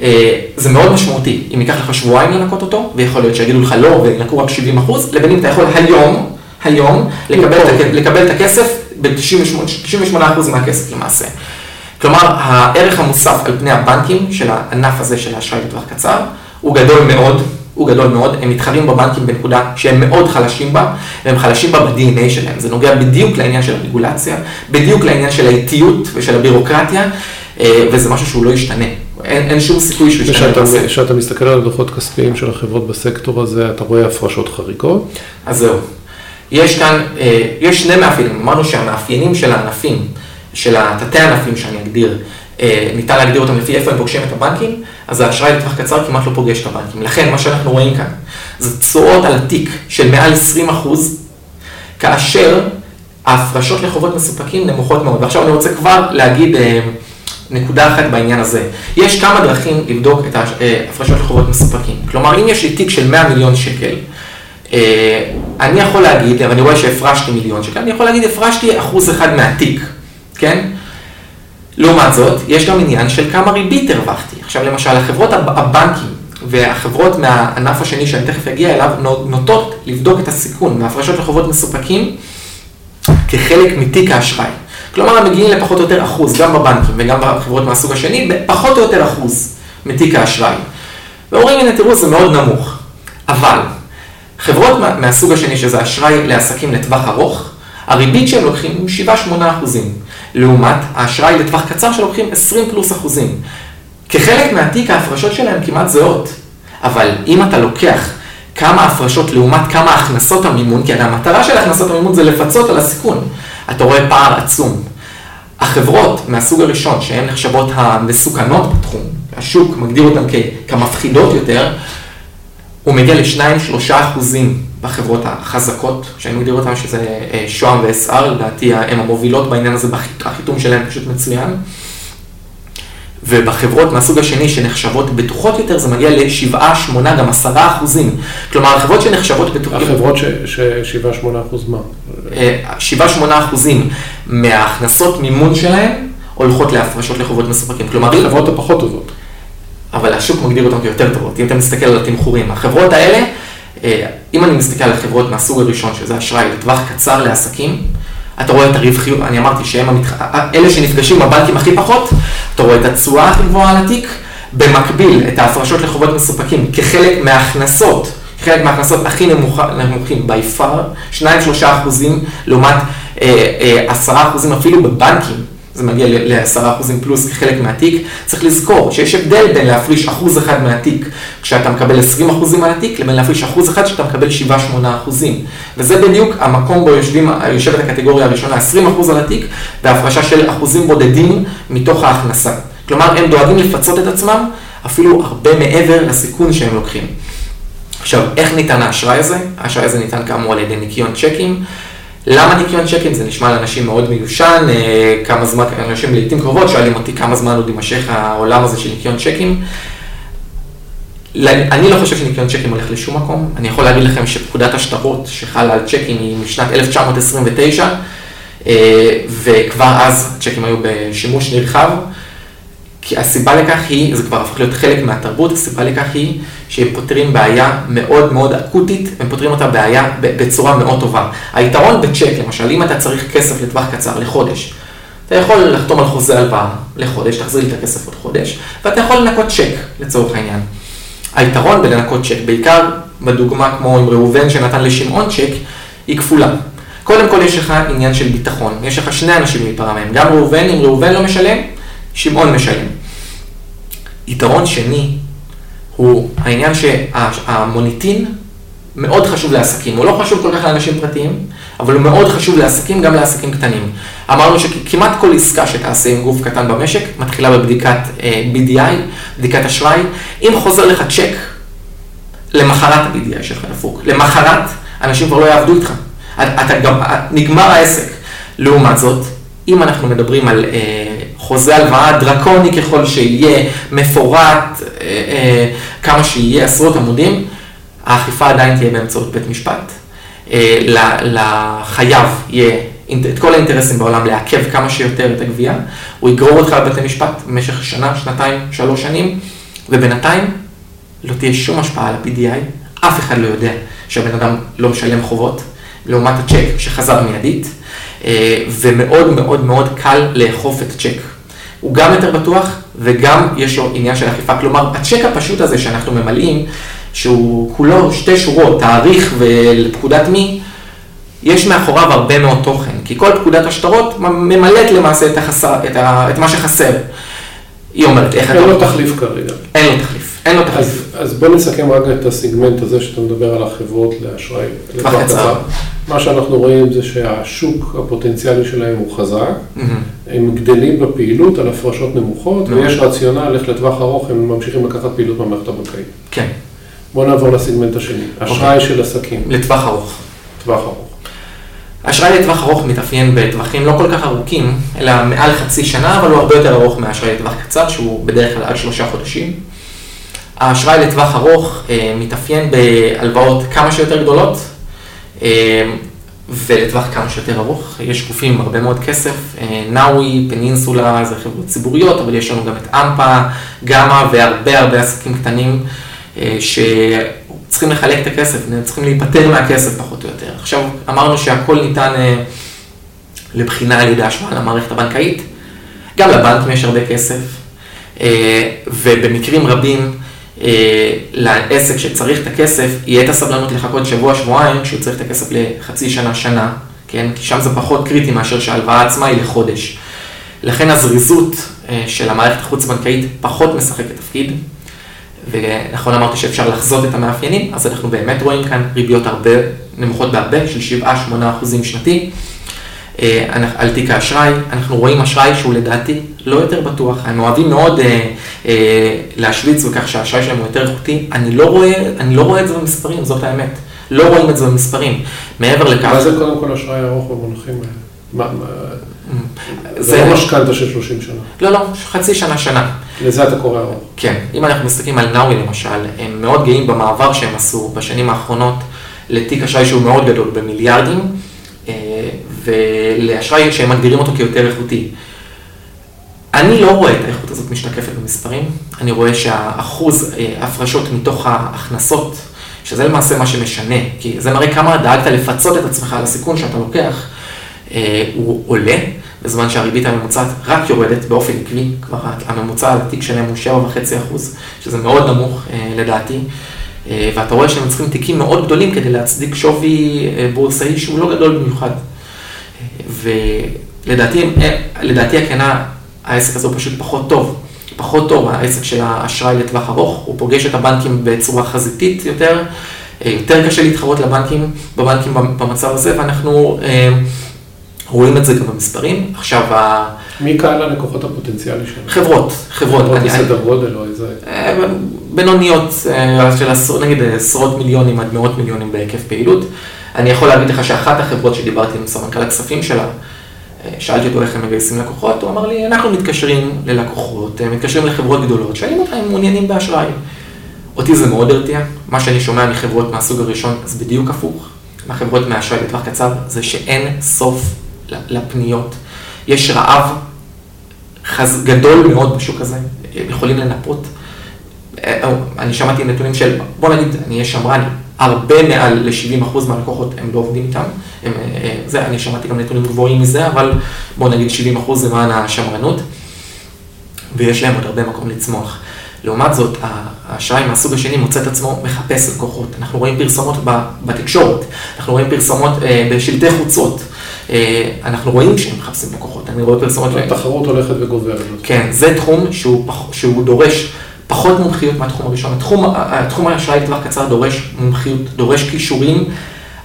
אה, זה מאוד משמעותי. אם ייקח לך שבועיים לנקות אותו, ויכול להיות שיגידו לך לא וינקו רק 70 אחוז, לבין אם אתה יכול היום, היום, לקבל, את, לקבל את הכסף ב-98% מהכסף למעשה. כלומר, הערך המוסף על פני הבנקים של הענף הזה של האשראי לטווח קצר, הוא גדול מאוד, הוא גדול מאוד, הם מתחרים בבנקים בנקודה שהם מאוד חלשים בה, והם חלשים בה ב-DNA שלהם, זה נוגע בדיוק לעניין של הרגולציה, בדיוק לעניין של האיטיות ושל הבירוקרטיה, אה, וזה משהו שהוא לא ישתנה, אין, אין שום סיכוי שהוא ישתנה. כשאתה, מסתכל על הדוחות כספיים של החברות בסקטור הזה, אתה רואה הפרשות חריגות. אז זהו. יש כאן, אה, יש שני מאפיינים, אמרנו שהמאפיינים של הענפים, של התתי ענפים שאני אגדיר, ניתן להגדיר אותם לפי איפה הם פוגשים את הבנקים, אז האשראי לטווח קצר כמעט לא פוגש את הבנקים. לכן מה שאנחנו רואים כאן, זה תשואות על התיק של מעל 20 אחוז, כאשר ההפרשות לחובות מסופקים נמוכות מאוד. ועכשיו אני רוצה כבר להגיד אה, נקודה אחת בעניין הזה. יש כמה דרכים לבדוק את ההפרשות לחובות מסופקים. כלומר, אם יש לי תיק של 100 מיליון שקל, אה, אני יכול להגיד, ואני רואה שהפרשתי מיליון שקל, אני יכול להגיד, הפרשתי אחוז אחד מהתיק, כן? לעומת זאת, יש גם עניין של כמה ריבית הרווחתי. עכשיו למשל, החברות הב- הבנקים והחברות מהענף השני שאני תכף אגיע אליו, נו- נוטות לבדוק את הסיכון מהפרשות לחובות מסופקים כחלק מתיק האשראי. כלומר, הם מגיעים לפחות או יותר אחוז, גם בבנקים וגם בחברות מהסוג השני, בפחות או יותר אחוז מתיק האשראי. ואומרים, הנה תראו, זה מאוד נמוך. אבל, חברות מה- מהסוג השני, שזה אשראי לעסקים לטווח ארוך, הריבית שהם לוקחים הוא 7-8 אחוזים, לעומת האשראי לטווח קצר שלוקחים 20 פלוס אחוזים. כחלק מהתיק ההפרשות שלהם כמעט זהות, אבל אם אתה לוקח כמה הפרשות לעומת כמה הכנסות המימון, כי הרי המטרה של הכנסות המימון זה לפצות על הסיכון, אתה רואה פער עצום. החברות מהסוג הראשון, שהן נחשבות המסוכנות בתחום, השוק מגדיר אותן כמפחידות יותר, הוא מגיע ל-2-3 אחוזים בחברות החזקות, שאני מגדיר אותן שזה אה, שוהם ו-SR, לדעתי הן המובילות בעניין הזה, החיתום שלהן פשוט מצוין. ובחברות מהסוג השני שנחשבות בטוחות יותר, זה מגיע ל-7, 8, גם 10 אחוזים. כלומר, החברות שנחשבות בטוחות... החברות ש-7-8 אחוז מה? 7-8 אחוזים מההכנסות מימון שלהם הולכות להפרשות לחובות מסופקים. כלומר, החברות הפחות טובות. אבל השוק מגדיר אותן כיותר טובות. אם אתה מסתכל על התמחורים, החברות האלה, אה, אם אני מסתכל על חברות מהסוג הראשון, שזה אשראי לטווח קצר לעסקים, אתה רואה את הרווחיות, אני אמרתי שהם המתח... אלה שנפגשים עם הבנקים הכי פחות, אתה רואה את התשואה הכי גבוהה על התיק, במקביל את ההפרשות לחובות מסופקים כחלק מההכנסות, חלק מההכנסות הכי נמוכים by far, 2-3 אחוזים לעומת אה, אה, 10 אחוזים אפילו בבנקים. זה מגיע ל-10% פלוס כחלק מהתיק, צריך לזכור שיש הבדל בין להפריש אחוז אחד מהתיק כשאתה מקבל 20% על התיק, לבין להפריש אחוז אחד כשאתה מקבל 7-8%. וזה בדיוק המקום בו יושבים, יושבת הקטגוריה הראשונה, 20% על התיק, והפרשה של אחוזים בודדים מתוך ההכנסה. כלומר, הם דואגים לפצות את עצמם אפילו הרבה מעבר לסיכון שהם לוקחים. עכשיו, איך ניתן האשראי הזה? האשראי הזה ניתן כאמור על ידי ניקיון צ'קים. למה ניקיון צ'קים? זה נשמע לאנשים מאוד מיושן, אה, כמה זמן, אנשים לעיתים קרובות שואלים אותי כמה זמן עוד יימשך העולם הזה של ניקיון צ'קים. אני לא חושב שניקיון צ'קים הולך לשום מקום, אני יכול להגיד לכם שפקודת השטרות שחלה על צ'קים היא משנת 1929, אה, וכבר אז צ'קים היו בשימוש נרחב. כי הסיבה לכך היא, זה כבר הפך להיות חלק מהתרבות, הסיבה לכך היא שהם פותרים בעיה מאוד מאוד אקוטית, הם פותרים אותה בעיה בצורה מאוד טובה. היתרון בצ'ק, למשל, אם אתה צריך כסף לטווח קצר, לחודש, אתה יכול לחתום על חוזה הלוואה לחודש, תחזיר לי את הכסף עוד חודש, ואתה יכול לנקות צ'ק, לצורך העניין. היתרון בלנקות צ'ק, בעיקר בדוגמה כמו עם ראובן שנתן לשמעון צ'ק, היא כפולה. קודם כל יש לך עניין של ביטחון, יש לך שני אנשים להיפרע מהם, גם ראובן, אם ראובן לא משלם, שמעון משלם. יתרון שני הוא העניין שהמוניטין מאוד חשוב לעסקים, הוא לא חשוב כל כך לאנשים פרטיים, אבל הוא מאוד חשוב לעסקים, גם לעסקים קטנים. אמרנו שכמעט כל עסקה שתעשה עם גוף קטן במשק, מתחילה בבדיקת אה, BDI, בדיקת אשראי. אם חוזר לך צ'ק, למחרת ה-BDI שלך דפוק. למחרת, אנשים כבר לא יעבדו איתך. אתה גם, נגמר העסק. לעומת זאת, אם אנחנו מדברים על אה, חוזה הלוואה דרקוני ככל שיהיה, מפורט, אה, אה, כמה שיהיה, עשרות עמודים, האכיפה עדיין תהיה באמצעות בית משפט. אה, לחייב יהיה את כל האינטרסים בעולם לעכב כמה שיותר את הגבייה, הוא יגרור אותך לבית המשפט במשך שנה, שנתיים, שלוש שנים, ובינתיים לא תהיה שום השפעה על ה-PDI, אף אחד לא יודע שהבן אדם לא משלם חובות, לעומת הצ'ק שחזר מיידית, אה, ומאוד מאוד מאוד קל לאכוף את הצ'ק. הוא גם יותר בטוח וגם יש לו עניין של אכיפה, כלומר הצ'ק הפשוט הזה שאנחנו ממלאים, שהוא כולו שתי שורות, תאריך ולפקודת מי, יש מאחוריו הרבה מאוד תוכן, כי כל פקודת השטרות ממלאת למעשה את, החסר, את, ה, את מה שחסר. היא אומרת, איך אתה... אין לו תחליף כרגע. אין לו תחליף, אין לו תחליף. אז, אז בוא נסכם רק את הסיגמנט הזה שאתה מדבר על החברות לאשראי. לטווח קצר. מה שאנחנו רואים זה שהשוק הפוטנציאלי שלהם הוא חזק, mm-hmm. הם גדלים בפעילות על הפרשות נמוכות, mm-hmm. ויש רציונל איך לטווח ארוך הם ממשיכים לקחת פעילות במערכת הבנקאית. כן. בוא נעבור לסיגמנט השני, אשראי okay. אוקיי. של עסקים. לטווח ארוך. טווח ארוך. אשראי לטווח ארוך מתאפיין בטווחים לא כל כך ארוכים, אלא מעל חצי שנה, אבל הוא הרבה יותר ארוך מאשראי לטווח קצר, שהוא בדרך כלל עד שלושה חודשים. האשראי לטווח ארוך אה, מתאפיין בהלוואות כמה שיותר גדולות, ולטווח כמה שיותר ארוך. יש גופים עם הרבה מאוד כסף, אה, נאווי, פנינסולה, זה חברות ציבוריות, אבל יש לנו גם את אמפה, גמא והרבה הרבה עסקים קטנים. אה, שצריכים לחלק את הכסף, צריכים להיפטר מהכסף פחות או יותר. עכשיו, אמרנו שהכל ניתן אה, לבחינה על ידי השוואה למערכת הבנקאית, גם לבנקים יש הרבה כסף, ובמקרים רבים לעסק שצריך את הכסף, יהיה את הסבלנות לחכות שבוע-שבועיים, כשהוא צריך את הכסף לחצי שנה-שנה, כן? כי שם זה פחות קריטי מאשר שההלוואה עצמה היא לחודש. לכן הזריזות של המערכת החוץ-בנקאית פחות משחקת תפקיד. ונכון אמרתי שאפשר לחזות את המאפיינים, אז אנחנו באמת רואים כאן ריביות הרבה נמוכות בהרבה, של 7-8 אחוזים שנתי. אה, על תיק האשראי, אנחנו רואים אשראי שהוא לדעתי לא יותר בטוח, הם אוהבים מאוד אה, אה, להשוויץ בכך שהאשראי שלהם הוא יותר איכותי, אני לא רואה, אני לא רואה את זה במספרים, זאת האמת, לא רואים את זה במספרים. מעבר לכך... מה זה קודם כל אשראי ארוך במונחים האלה? זה לא משכנתה של 30 שנה. לא, לא, חצי שנה, שנה. לזה אתה קורא ארוך. כן, אם אנחנו מסתכלים על נאווי למשל, הם מאוד גאים במעבר שהם עשו בשנים האחרונות לתיק אשראי שהוא מאוד גדול במיליארדים, ולאשראי שהם מגדירים אותו כיותר איכותי. אני לא רואה את האיכות הזאת משתקפת במספרים, אני רואה שהאחוז אה, הפרשות מתוך ההכנסות, שזה למעשה מה שמשנה, כי זה מראה כמה דאגת לפצות את עצמך על הסיכון שאתה לוקח, אה, הוא עולה, בזמן שהריבית הממוצעת רק יורדת באופן עקבי, כבר הממוצע על התיק שלהם הוא 7.5 שזה מאוד נמוך אה, לדעתי, ואתה רואה שהם צריכים תיקים מאוד גדולים כדי להצדיק שווי בורסאי שהוא לא גדול במיוחד. ולדעתי הכנה, העסק הזה הוא פשוט פחות טוב. פחות טוב, העסק של האשראי לטווח ארוך, הוא פוגש את הבנקים בצורה חזיתית יותר, יותר קשה להתחרות לבנקים, בבנקים במצב הזה, ואנחנו רואים את זה גם במספרים. עכשיו, מי קהל הלקוחות הפוטנציאלי שלנו? חברות, חברות. חברות בסדר גודל או איזה... אה, בינוניות אה, של נגיד עשרות מיליונים עד מאות מיליונים בהיקף פעילות. אני יכול להגיד לך שאחת החברות שדיברתי עם סמנכ"ל הכספים שלה, אה, שאלתי אותו איך הם מגייסים לקוחות, הוא אמר לי, אנחנו מתקשרים ללקוחות, מתקשרים לחברות גדולות, שואלים אותם אם מעוניינים באשראי. אותי זה מאוד הרתיע, מה שאני שומע מחברות מהסוג הראשון זה בדיוק הפוך, מהחברות מהאשראי לטווח קצר, זה שאין סוף לפניות. יש רעב חז... גדול מאוד בשוק הזה, יכולים לנפות. אה, אני שמעתי נתונים של, בוא נגיד, אני אהיה שמרן, הרבה מעל ל-70% מהלקוחות הם לא עובדים איתם. הם, אה, זה, אני שמעתי גם נתונים גבוהים מזה, אבל בוא נגיד 70% למען השמרנות, ויש להם עוד הרבה מקום לצמוח. לעומת זאת, האשראי מהסוג השני מוצא את עצמו מחפש לקוחות. אנחנו רואים פרסומות בתקשורת, אנחנו רואים פרסומות אה, בשלטי חוצות. אה, אנחנו רואים שהם מחפשים לקוחות, אני רואה פרסומות... התחרות הולכת וגוברת. כן, זה תחום שהוא, שהוא דורש פחות מומחיות מהתחום הראשון. התחום, התחום האשראי לטווח קצר דורש מומחיות, דורש כישורים,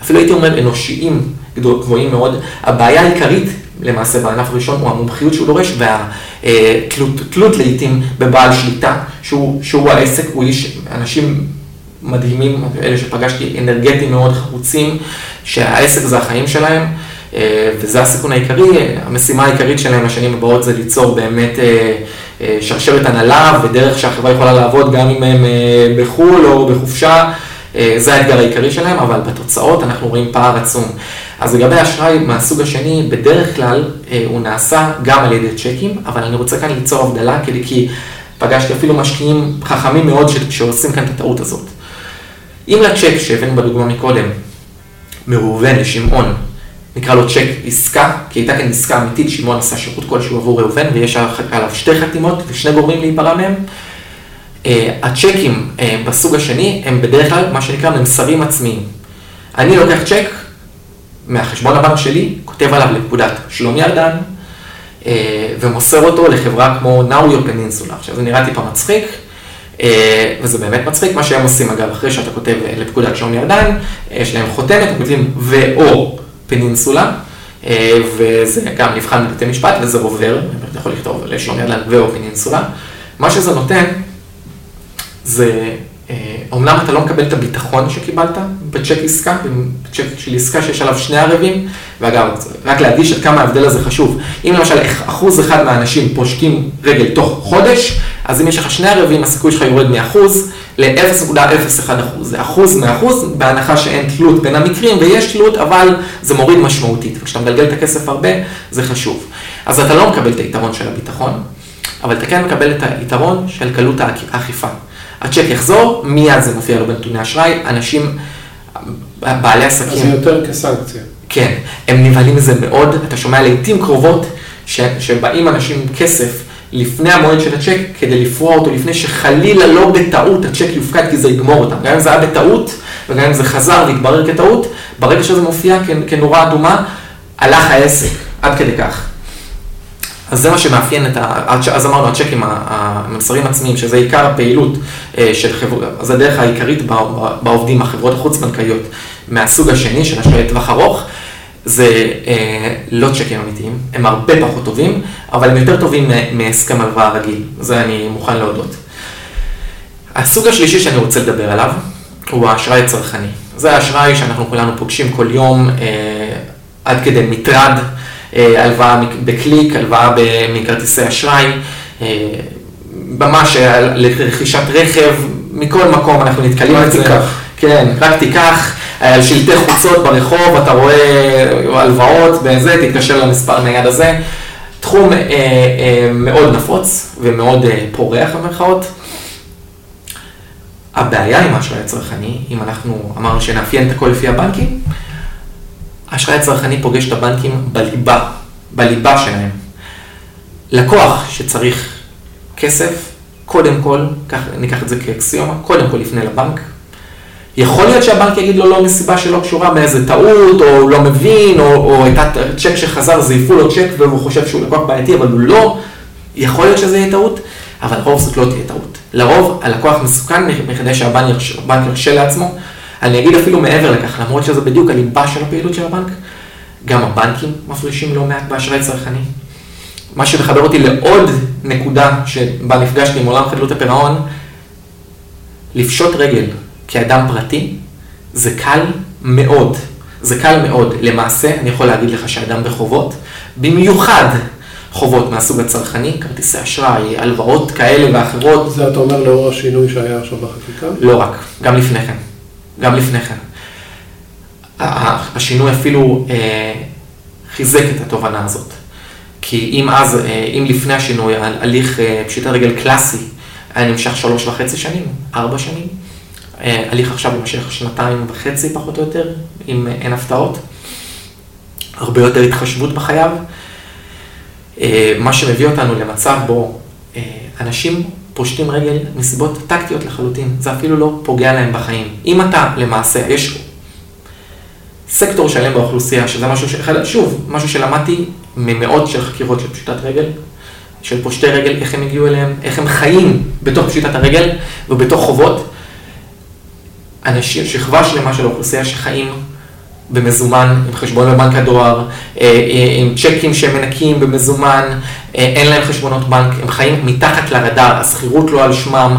אפילו הייתי אומר אנושיים גבוהים מאוד. הבעיה העיקרית למעשה בענף הראשון הוא המומחיות שהוא דורש והתלות לעיתים בבעל שליטה, שהוא, שהוא העסק, הוא איש, אנשים מדהימים, אלה שפגשתי, אנרגטיים מאוד, חרוצים, שהעסק זה החיים שלהם. וזה הסיכון העיקרי, המשימה העיקרית שלהם לשנים הבאות זה ליצור באמת שרשרת הנהלה ודרך שהחברה יכולה לעבוד גם אם הם בחו"ל או בחופשה, זה האתגר העיקרי שלהם, אבל בתוצאות אנחנו רואים פער עצום. אז לגבי אשראי מהסוג השני, בדרך כלל הוא נעשה גם על ידי צ'קים, אבל אני רוצה כאן ליצור הבדלה, כי פגשתי אפילו משקיעים חכמים מאוד שעושים כאן את הטעות הזאת. אם לצ'ק שהבאנו בדוגמה מקודם, מראובן לשמעון, נקרא לו צ'ק עסקה, כי הייתה כאן עסקה אמיתית, שמעון עשה שירות כלשהו עבור ראובן, ויש עליו שתי חתימות ושני גורמים להיפרע מהם. אה, הצ'קים אה, בסוג השני הם בדרך כלל מה שנקרא ממסרים עצמיים. אני לוקח צ'ק מהחשבון הבנק שלי, כותב עליו לפקודת שלומי ארדן, אה, ומוסר אותו לחברה כמו Now Your Peninsula. עכשיו זה נראה טיפה מצחיק, אה, וזה באמת מצחיק, מה שהם עושים אגב, אחרי שאתה כותב לפקודת שלום ירדן, יש להם חותמת, הם כותבים ו/או פנינסולה, וזה גם נבחן בבתי משפט וזה עובר, אתה יכול לכתוב לשלום ירדן ו/או פנינסולה. מה שזה נותן, זה אומנם אתה לא מקבל את הביטחון שקיבלת בצ'ק עסקה, בצ'ק של עסקה שיש עליו שני ערבים, ואגב, רק להדגיש עד כמה ההבדל הזה חשוב. אם למשל אחוז אחד מהאנשים פושטים רגל תוך חודש, אז אם יש לך שני ערבים, הסיכוי שלך יורד מאחוז ל-0.01 אחוז. זה אחוז מאחוז, בהנחה שאין תלות בין המקרים, ויש תלות, אבל זה מוריד משמעותית. וכשאתה מגלגל את הכסף הרבה, זה חשוב. אז אתה לא מקבל את היתרון של הביטחון, אבל אתה כן מקבל את היתרון של קלות האכיפה. הצ'ק יחזור, מיד זה מופיע לו בנתוני אשראי, אנשים, בעלי עסקים. אז זה יותר כסנקציה. כן, הם נבהלים מזה מאוד, אתה שומע לעיתים קרובות ש, שבאים אנשים עם כסף לפני המועד של הצ'ק כדי לפרוע אותו לפני שחלילה לא בטעות הצ'ק יופקד כי זה יגמור אותם. גם אם זה היה בטעות וגם אם זה חזר והתברר כטעות, ברגע שזה מופיע כנורה אדומה, הלך העסק, עד כדי כך. אז זה מה שמאפיין את ה... אז אמרנו, הצ'קים המסרים עצמיים, שזה עיקר הפעילות אה, של חברות, זה הדרך העיקרית בעובדים, החברות החוץ-בנקאיות מהסוג השני של אשראי לטווח ארוך, זה אה, לא צ'קים אמיתיים, הם הרבה פחות טובים, אבל הם יותר טובים מהסכם הלוואה רגיל, זה אני מוכן להודות. הסוג השלישי שאני רוצה לדבר עליו, הוא האשראי הצרכני. זה האשראי שאנחנו כולנו פוגשים כל יום, אה, עד כדי מטרד. אה, הלוואה בקליק, הלוואה מכרטיסי אשראי, אה, ממש אה, לרכישת רכב, מכל מקום אנחנו נתקלים בזה. כן, רק תיקח, על שלטי חוצות ברחוב, אתה רואה הלוואות, בזה, תתקשר למספר נייד הזה. תחום אה, אה, מאוד נפוץ ומאוד אה, פורח במרכאות. הבעיה עם האשראי הצרכני, אם אנחנו אמרנו שנאפיין את הכל לפי הבנקים, האשראי הצרכני פוגש את הבנקים בליבה, בליבה שלהם. לקוח שצריך כסף, קודם כל, ניקח את זה כאקסיומה, קודם כל יפנה לבנק. יכול להיות שהבנק יגיד לו לא מסיבה שלא קשורה באיזה טעות, או הוא לא מבין, או, או הייתה צ'ק שחזר, זייפו לו צ'ק והוא חושב שהוא לקוח בעייתי, אבל הוא לא. יכול להיות שזה יהיה טעות, אבל לרוב זאת לא תהיה טעות. לרוב הלקוח מסוכן מכדי שהבנק ירשה לעצמו אני אגיד אפילו מעבר לכך, למרות שזה בדיוק הליבה של הפעילות של הבנק, גם הבנקים מפרישים לא מעט באשראי צרכני. מה שמחבר אותי לעוד נקודה שבה נפגשתי עם עולם חדלות הפירעון, לפשוט רגל כאדם פרטי זה קל מאוד. זה קל מאוד. למעשה, אני יכול להגיד לך שאדם בחובות, במיוחד חובות מהסוג הצרכני, כרטיסי אשראי, הלוואות כאלה ואחרות. זה אתה אומר לאור השינוי שהיה עכשיו בחקיקה? לא רק, גם לפני כן. גם לפני כן. השינוי אפילו אה, חיזק את התובנה הזאת. כי אם אז, אה, אם לפני השינוי, הליך אה, פשיטת רגל קלאסי היה נמשך שלוש וחצי שנים, ארבע שנים, הליך עכשיו יימשך שנתיים וחצי פחות או יותר, אם אה, אין הפתעות. הרבה יותר התחשבות בחייו. אה, מה שמביא אותנו למצב בו אה, אנשים פושטים רגל מסיבות טקטיות לחלוטין, זה אפילו לא פוגע להם בחיים. אם אתה למעשה, יש סקטור שלם באוכלוסייה, שזה משהו, ש... שוב, משהו שלמדתי ממאות של חקירות של פשיטת רגל, של פושטי רגל, איך הם הגיעו אליהם, איך הם חיים בתוך פשיטת הרגל ובתוך חובות. אנשים, שכבה שלמה של האוכלוסייה שחיים במזומן, עם חשבון בבנק הדואר, אה, אה, עם צ'קים שהם מנקים במזומן, אה, אין להם חשבונות בנק, הם חיים מתחת לרדאר, השכירות לא על שמם.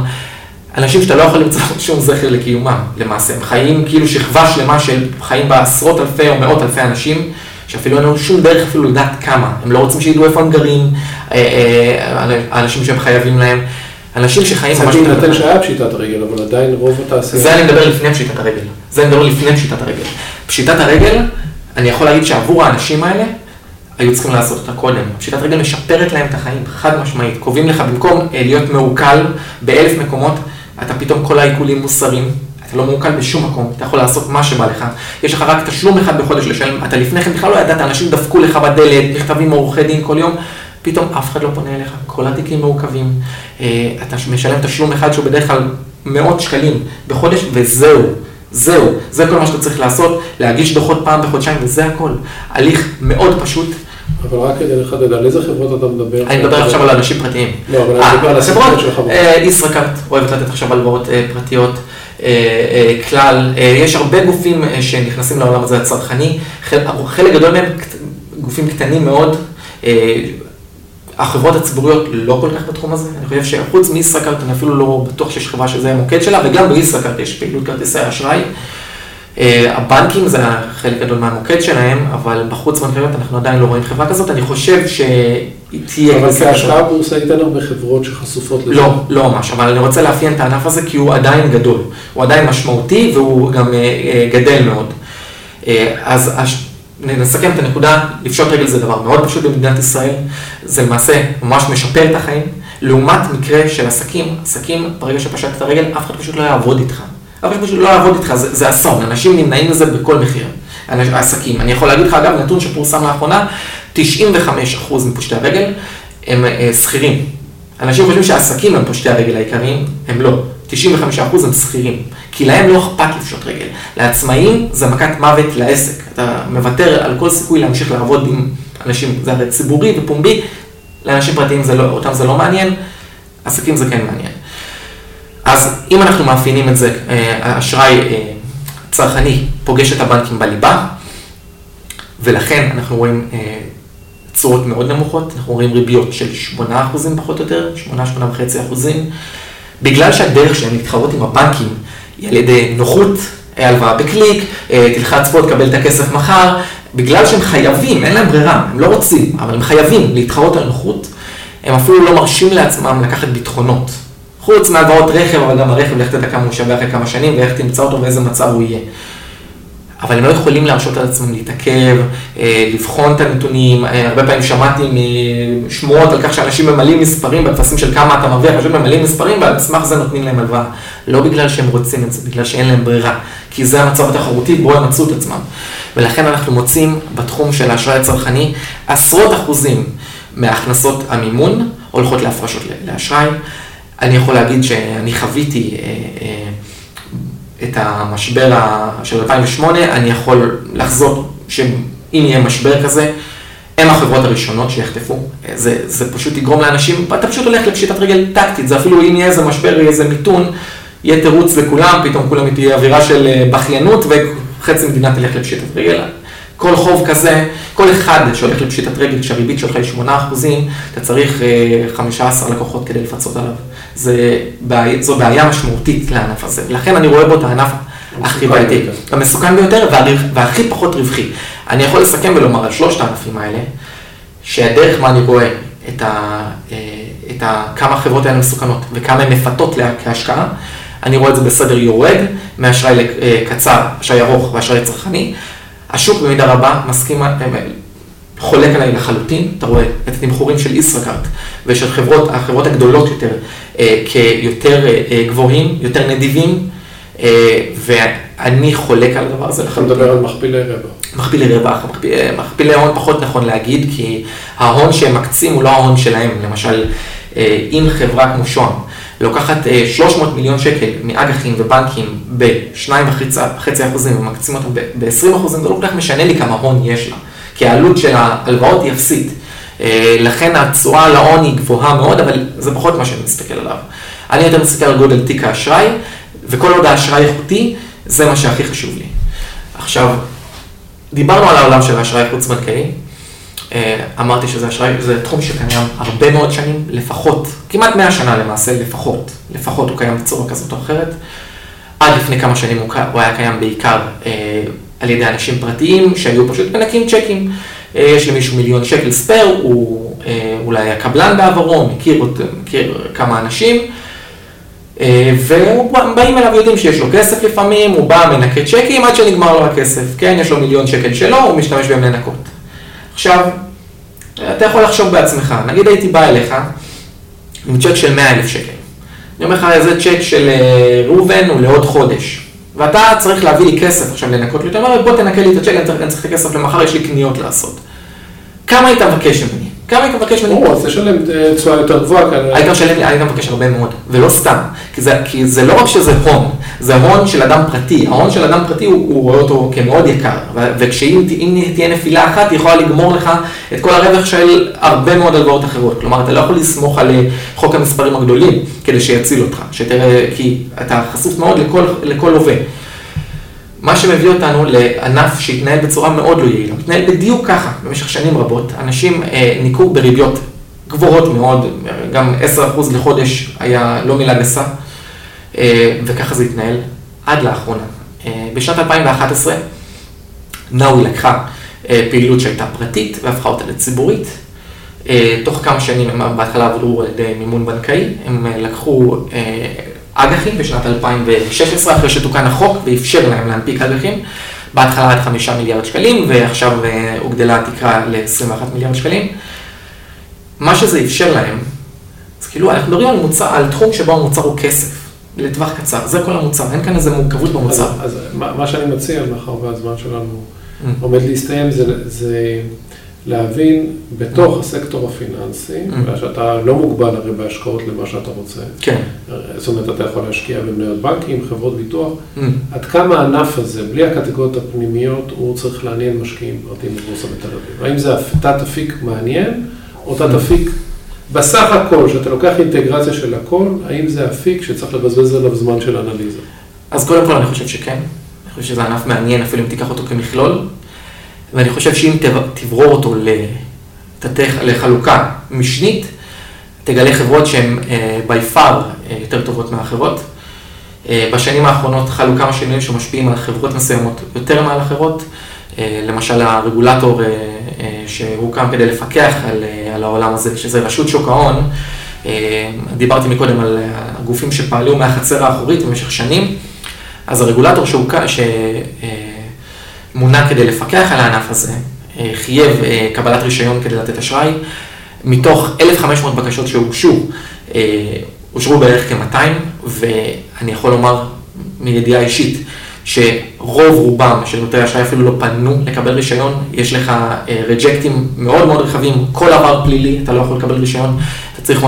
אנשים שאתה לא יכול למצוא <laughs> שום זכר לקיומם, למעשה. הם חיים כאילו שכבה שלמה של חיים בה עשרות אלפי או מאות אלפי אנשים, שאפילו אין לנו שום דרך אפילו לדעת כמה, הם לא רוצים שידעו איפה הם גרים, האנשים שהם חייבים להם, אנשים שחיים ממש... זה בהינתן שהיה פשיטת הרגל, אבל עדיין רוב התעשייה... זה אני מדבר לפני פשיטת הרגל, זה אני מדבר לפני פשיטת הרגל. פשיטת הרגל, אני יכול להגיד שעבור האנשים האלה, היו צריכים לעשות אותה קודם. פשיטת רגל משפרת להם את החיים, חד משמעית. קובעים לך, במקום להיות מעוקל באלף מקומות, אתה פתאום כל העיקולים מוסרים, אתה לא מעוקל בשום מקום, אתה יכול לעשות מה שבא לך. יש לך רק תשלום אחד בחודש לשלם, אתה לפני כן בכלל לא ידעת, אנשים דפקו לך בדלת, מכתבים מעורכי דין כל יום, פתאום אף אחד לא פונה אליך, כל התיקים מעוכבים, אה, אתה משלם תשלום אחד שהוא בדרך כלל מאות שקלים בחודש, וזהו. זהו, זה כל מה שאתה צריך לעשות, להגיש דוחות פעם בחודשיים, וזה הכל. הליך מאוד פשוט, אבל רק כדי לחדד, על איזה חברות אתה מדבר? אני מדבר עכשיו על אנשים פרטיים. לא, אבל אני מדבר על החברות של חברות. אה, ישראכרט אוהבת לתת עכשיו הלוואות אה, פרטיות. אה, כלל, יש הרבה גופים שנכנסים לעולם הזה הצרכני, חלק גדול מהם גופים קטנים מאוד, החברות הציבוריות לא כל כך בתחום הזה, אני חושב שחוץ מישראכרט אני אפילו לא בטוח שיש חברה שזה המוקד שלה, וגם בישראכרט יש פעילות כרטיסי אשראי. אה, הבנקים זה חלק גדול מהמוקד שלהם, אבל בחוץ בנקאיות אנחנו עדיין לא רואים חברה כזאת, אני חושב שהיא תהיה... אבל כהשקעה בורסאית אין הרבה חברות שחשופות לזה. לא, לא ממש, אבל אני רוצה לאפיין את הענף הזה כי הוא עדיין גדול, הוא עדיין משמעותי והוא גם אה, אה, גדל מאוד. אז נסכם את הנקודה, לפשוט רגל זה דבר מאוד פשוט במדינת ישראל, זה למעשה ממש משפר את החיים, לעומת מקרה של עסקים, עסקים ברגע שפשטת הרגל, אף אחד פשוט לא יעבוד איתך. אבל פשוט לא לעבוד איתך, זה, זה אסון, אנשים נמנעים מזה בכל מחיר, העסקים. אני יכול להגיד לך, אגב, נתון שפורסם לאחרונה, 95% מפושטי הרגל הם אה, שכירים. אנשים חושבים שהעסקים הם פושטי הרגל העיקריים, הם לא. 95% הם שכירים, כי להם לא אכפת לפשוט רגל. לעצמאים זה מכת מוות לעסק. אתה מוותר על כל סיכוי להמשיך לעבוד עם אנשים, זה הרי ציבורי ופומבי, לאנשים פרטיים זה לא, אותם זה לא מעניין, עסקים זה כן מעניין. אז אם אנחנו מאפיינים את זה, אה, האשראי אה, צרכני פוגש את הבנקים בליבה, ולכן אנחנו רואים אה, תשואות מאוד נמוכות, אנחנו רואים ריביות של 8% פחות או יותר, 8-8.5%, בגלל שהדרך שלהם להתחרות עם הבנקים היא על ידי נוחות, הלוואה בקליק, תלחץ פה, תקבל את הכסף מחר, בגלל שהם חייבים, אין להם ברירה, הם לא רוצים, אבל הם חייבים להתחרות על נוחות, הם אפילו לא מרשים לעצמם לקחת ביטחונות. חוץ מהלוואות רכב, אבל גם הרכב, לך תדע כמה הוא שווה אחרי כמה שנים, ואיך תמצא אותו ואיזה מצב הוא יהיה. אבל הם לא יכולים להרשות על עצמם להתעכב, אה, לבחון את הנתונים, אה, הרבה פעמים שמעתי משמועות על כך שאנשים ממלאים מספרים בטפסים של כמה אתה מרוויח, פשוט ממלאים מספרים ועל סמך זה נותנים להם הלוואה. לא בגלל שהם רוצים את זה, בגלל שאין להם ברירה, כי זה המצב התחרותי בו הם מצאו את עצמם. ולכן אנחנו מוצאים בתחום של האשראי הצרכני עשרות אחוזים מהכנסות המימון הולכות להפרשות לאשראי. אני יכול להגיד שאני חוויתי אה, אה, את המשבר של 2008, אני יכול לחזות שאם יהיה משבר כזה, הם החברות הראשונות שיחטפו. זה, זה פשוט יגרום לאנשים, אתה פשוט הולך לפשיטת רגל טקטית, זה אפילו אם יהיה איזה משבר, יהיה איזה מיתון, יהיה תירוץ לכולם, פתאום כולם תהיה אווירה של אה, בכיינות וחצי מדינה תלך לפשיטת רגל. כל חוב כזה, כל אחד שהולך לפשיטת רגל, כשהריבית שלך היא 8 אחוזים, אתה צריך 15 לקוחות כדי לפצות עליו. זה, זו בעיה משמעותית לענף הזה, ולכן אני רואה בו את הענף הכי בעייתי, המסוכן ביותר והכי פחות רווחי. אני יכול לסכם ולומר על שלושת הענפים האלה, שהדרך מה אני רואה את, ה, אה, את ה, כמה החברות האלה מסוכנות וכמה הן מפתות כהשקעה, אני רואה את זה בסדר יורד, מאשראי קצר, אשראי ארוך ואשראי צרכני. השוק במידה רבה מסכים, אה, חולק עליי לחלוטין, אתה רואה את התמחורים של ישראכרט ושל חברות, החברות הגדולות יותר אה, כיותר אה, גבוהים, יותר נדיבים, ואני חולק על הדבר הזה לחלוטין. אתה מדבר על מכפילי רווח. מכפילי רווח, מכפילי הון פחות נכון להגיד, כי ההון שהם מקצים הוא לא ההון שלהם, למשל, אם חברה כמו שוהם לוקחת 300 מיליון שקל מאג"חים ובנקים ב-2.5 אחוזים ומקצים אותם ב-20 אחוזים, זה לא כל כך משנה לי כמה הון יש לה. כי העלות של ההלוואות היא אפסית. אה, לכן התשואה על ההון היא גבוהה מאוד, אבל זה פחות מה שאני מסתכל עליו. אני יותר מסתכל על גודל תיק האשראי, וכל עוד האשראי איכותי, זה מה שהכי חשוב לי. עכשיו, דיברנו על העולם של האשראי חוץ-בנקאי. אה, אמרתי שזה אשראי, זה תחום שקיים הרבה מאוד שנים, לפחות, כמעט 100 שנה למעשה, לפחות, לפחות הוא קיים בצורה כזאת או אחרת. עד לפני כמה שנים הוא, הוא היה קיים בעיקר אה, על ידי אנשים פרטיים שהיו פשוט מנקים צ'קים. יש למישהו מיליון שקל ספייר, הוא אולי היה קבלן בעברו, מכיר, מכיר כמה אנשים. ובאים אליו, יודעים שיש לו כסף לפעמים, הוא בא, מנקה צ'קים עד שנגמר לו הכסף, כן, יש לו מיליון שקל שלו, הוא משתמש בהם לנקות. עכשיו, אתה יכול לחשוב בעצמך, נגיד הייתי בא אליך עם צ'ק של 100 אלף שקל. אני אומר לך, זה צ'ק של ראובן, הוא לעוד חודש. ואתה צריך להביא לי כסף עכשיו לנקות לי, אתה אומר, בוא תנקה לי את הצ'ק, אני צריך את הכסף למחר, יש לי קניות לעשות. כמה היית מבקש ממני? כמה היית מבקש ממני? או, אז תשלם תשואה יותר גבוהה כנראה. היית משלם לי, היית מבקש הרבה מאוד, ולא סתם. כי זה לא רק שזה הון, זה הון של אדם פרטי. ההון של אדם פרטי, הוא רואה אותו כמאוד יקר. וכשאם תהיה נפילה אחת, היא יכולה לגמור לך את כל הרווח של הרבה מאוד הלוואות אחרות. כלומר, אתה לא יכול לסמוך על חוק המספרים הגדולים כדי שיציל אותך. שתראה, כי אתה חשוף מאוד לכל לווה. מה שמביא אותנו לענף שהתנהל בצורה מאוד לא יעילה, התנהל בדיוק ככה במשך שנים רבות, אנשים ניקו בריביות גבוהות מאוד, גם 10% לחודש היה לא מילה גסה, וככה זה התנהל עד לאחרונה. בשנת 2011, נאווי לקחה פעילות שהייתה פרטית והפכה אותה לציבורית, תוך כמה שנים הם בהתחלה עברו על ידי מימון בנקאי, הם לקחו אג"חים בשנת 2016, אחרי שתוקן החוק ואפשר להם להנפיק אג"חים, בהתחלה עד חמישה מיליארד שקלים, ועכשיו הוגדלה התקרה ל-21 מיליארד שקלים. מה שזה אפשר להם, אז כאילו אנחנו מדברים על מוצר, על תחום שבו המוצר הוא כסף, לטווח קצר, זה כל המוצר, אין כאן איזה מורכבות במוצר. אז מה שאני מציע, מאחר והזמן שלנו עומד להסתיים, זה להבין בתוך הסקטור הפיננסי, ושאתה לא מוגבל הרי בהשקעות למה שאתה רוצה. כן. זאת אומרת, אתה יכול להשקיע במניות בנקים, חברות ביטוח. עד כמה הענף הזה, בלי הקטגוריות הפנימיות, הוא צריך לעניין משקיעים פרטיים בבורסה בתל אביב. האם זה תת אפיק מעניין, או תת אפיק בסך הכל, שאתה לוקח אינטגרציה של הכל, האם זה אפיק שצריך לבזבז עליו זמן של אנליזה? אז קודם כל אני חושב שכן. אני חושב שזה ענף מעניין, אפילו אם תיקח אותו כמכלול. ואני חושב שאם תברור אותו לחלוקה משנית, תגלה חברות שהן by far יותר טובות מאחרות. בשנים האחרונות חלו כמה שינויים שמשפיעים על חברות מסוימות יותר מעל אחרות. למשל הרגולטור שהוקם כדי לפקח על העולם הזה, שזה רשות שוק ההון. דיברתי מקודם על הגופים שפעלו מהחצר האחורית במשך שנים. אז הרגולטור שמונה כדי לפקח על הענף הזה, חייב קבלת רישיון כדי לתת אשראי. מתוך 1,500 בקשות שהוגשו, אושרו בערך כ-200, ואני יכול לומר מידיעה אישית, שרוב רובם של נותני אשראי אפילו לא פנו לקבל רישיון, יש לך רג'קטים מאוד מאוד רחבים, כל עבר פלילי, אתה לא יכול לקבל רישיון, אתה צריך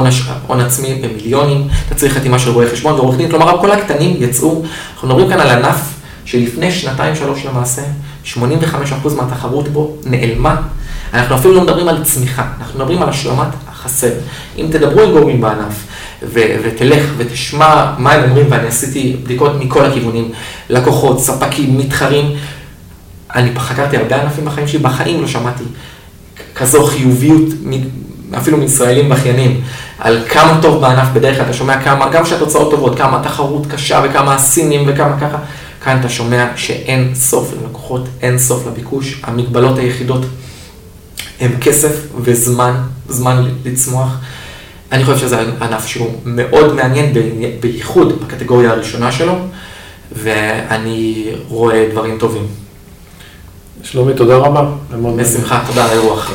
הון עצמי במיליונים, אתה צריך חתימה של רואה חשבון. ועורך דין, כלומר כל הקטנים יצאו, אנחנו מדברים כאן על ענף שלפני שנתיים שלוש למעשה, 85% מהתחרות בו נעלמה, אנחנו אפילו לא מדברים על צמיחה, אנחנו מדברים על השלמת החסר. אם תדברו עם גורמים בענף, ותלך ותשמע מה הם אומרים, ואני עשיתי בדיקות מכל הכיוונים, לקוחות, ספקים, מתחרים, אני חקרתי הרבה ענפים בחיים שלי, בחיים לא שמעתי כזו חיוביות, אפילו מישראלים בכיינים, על כמה טוב בענף, בדרך כלל אתה שומע כמה, גם שהתוצאות טובות, כמה תחרות קשה וכמה הסינים וכמה ככה, כאן אתה שומע שאין סוף ללקוחות, אין סוף לביקוש, המגבלות היחידות הם כסף וזמן, זמן לצמוח. אני חושב שזה ענף שהוא מאוד מעניין, בייחוד בקטגוריה הראשונה שלו, ואני רואה דברים טובים. שלומי, תודה רבה. בשמחה, תודה על האירוח.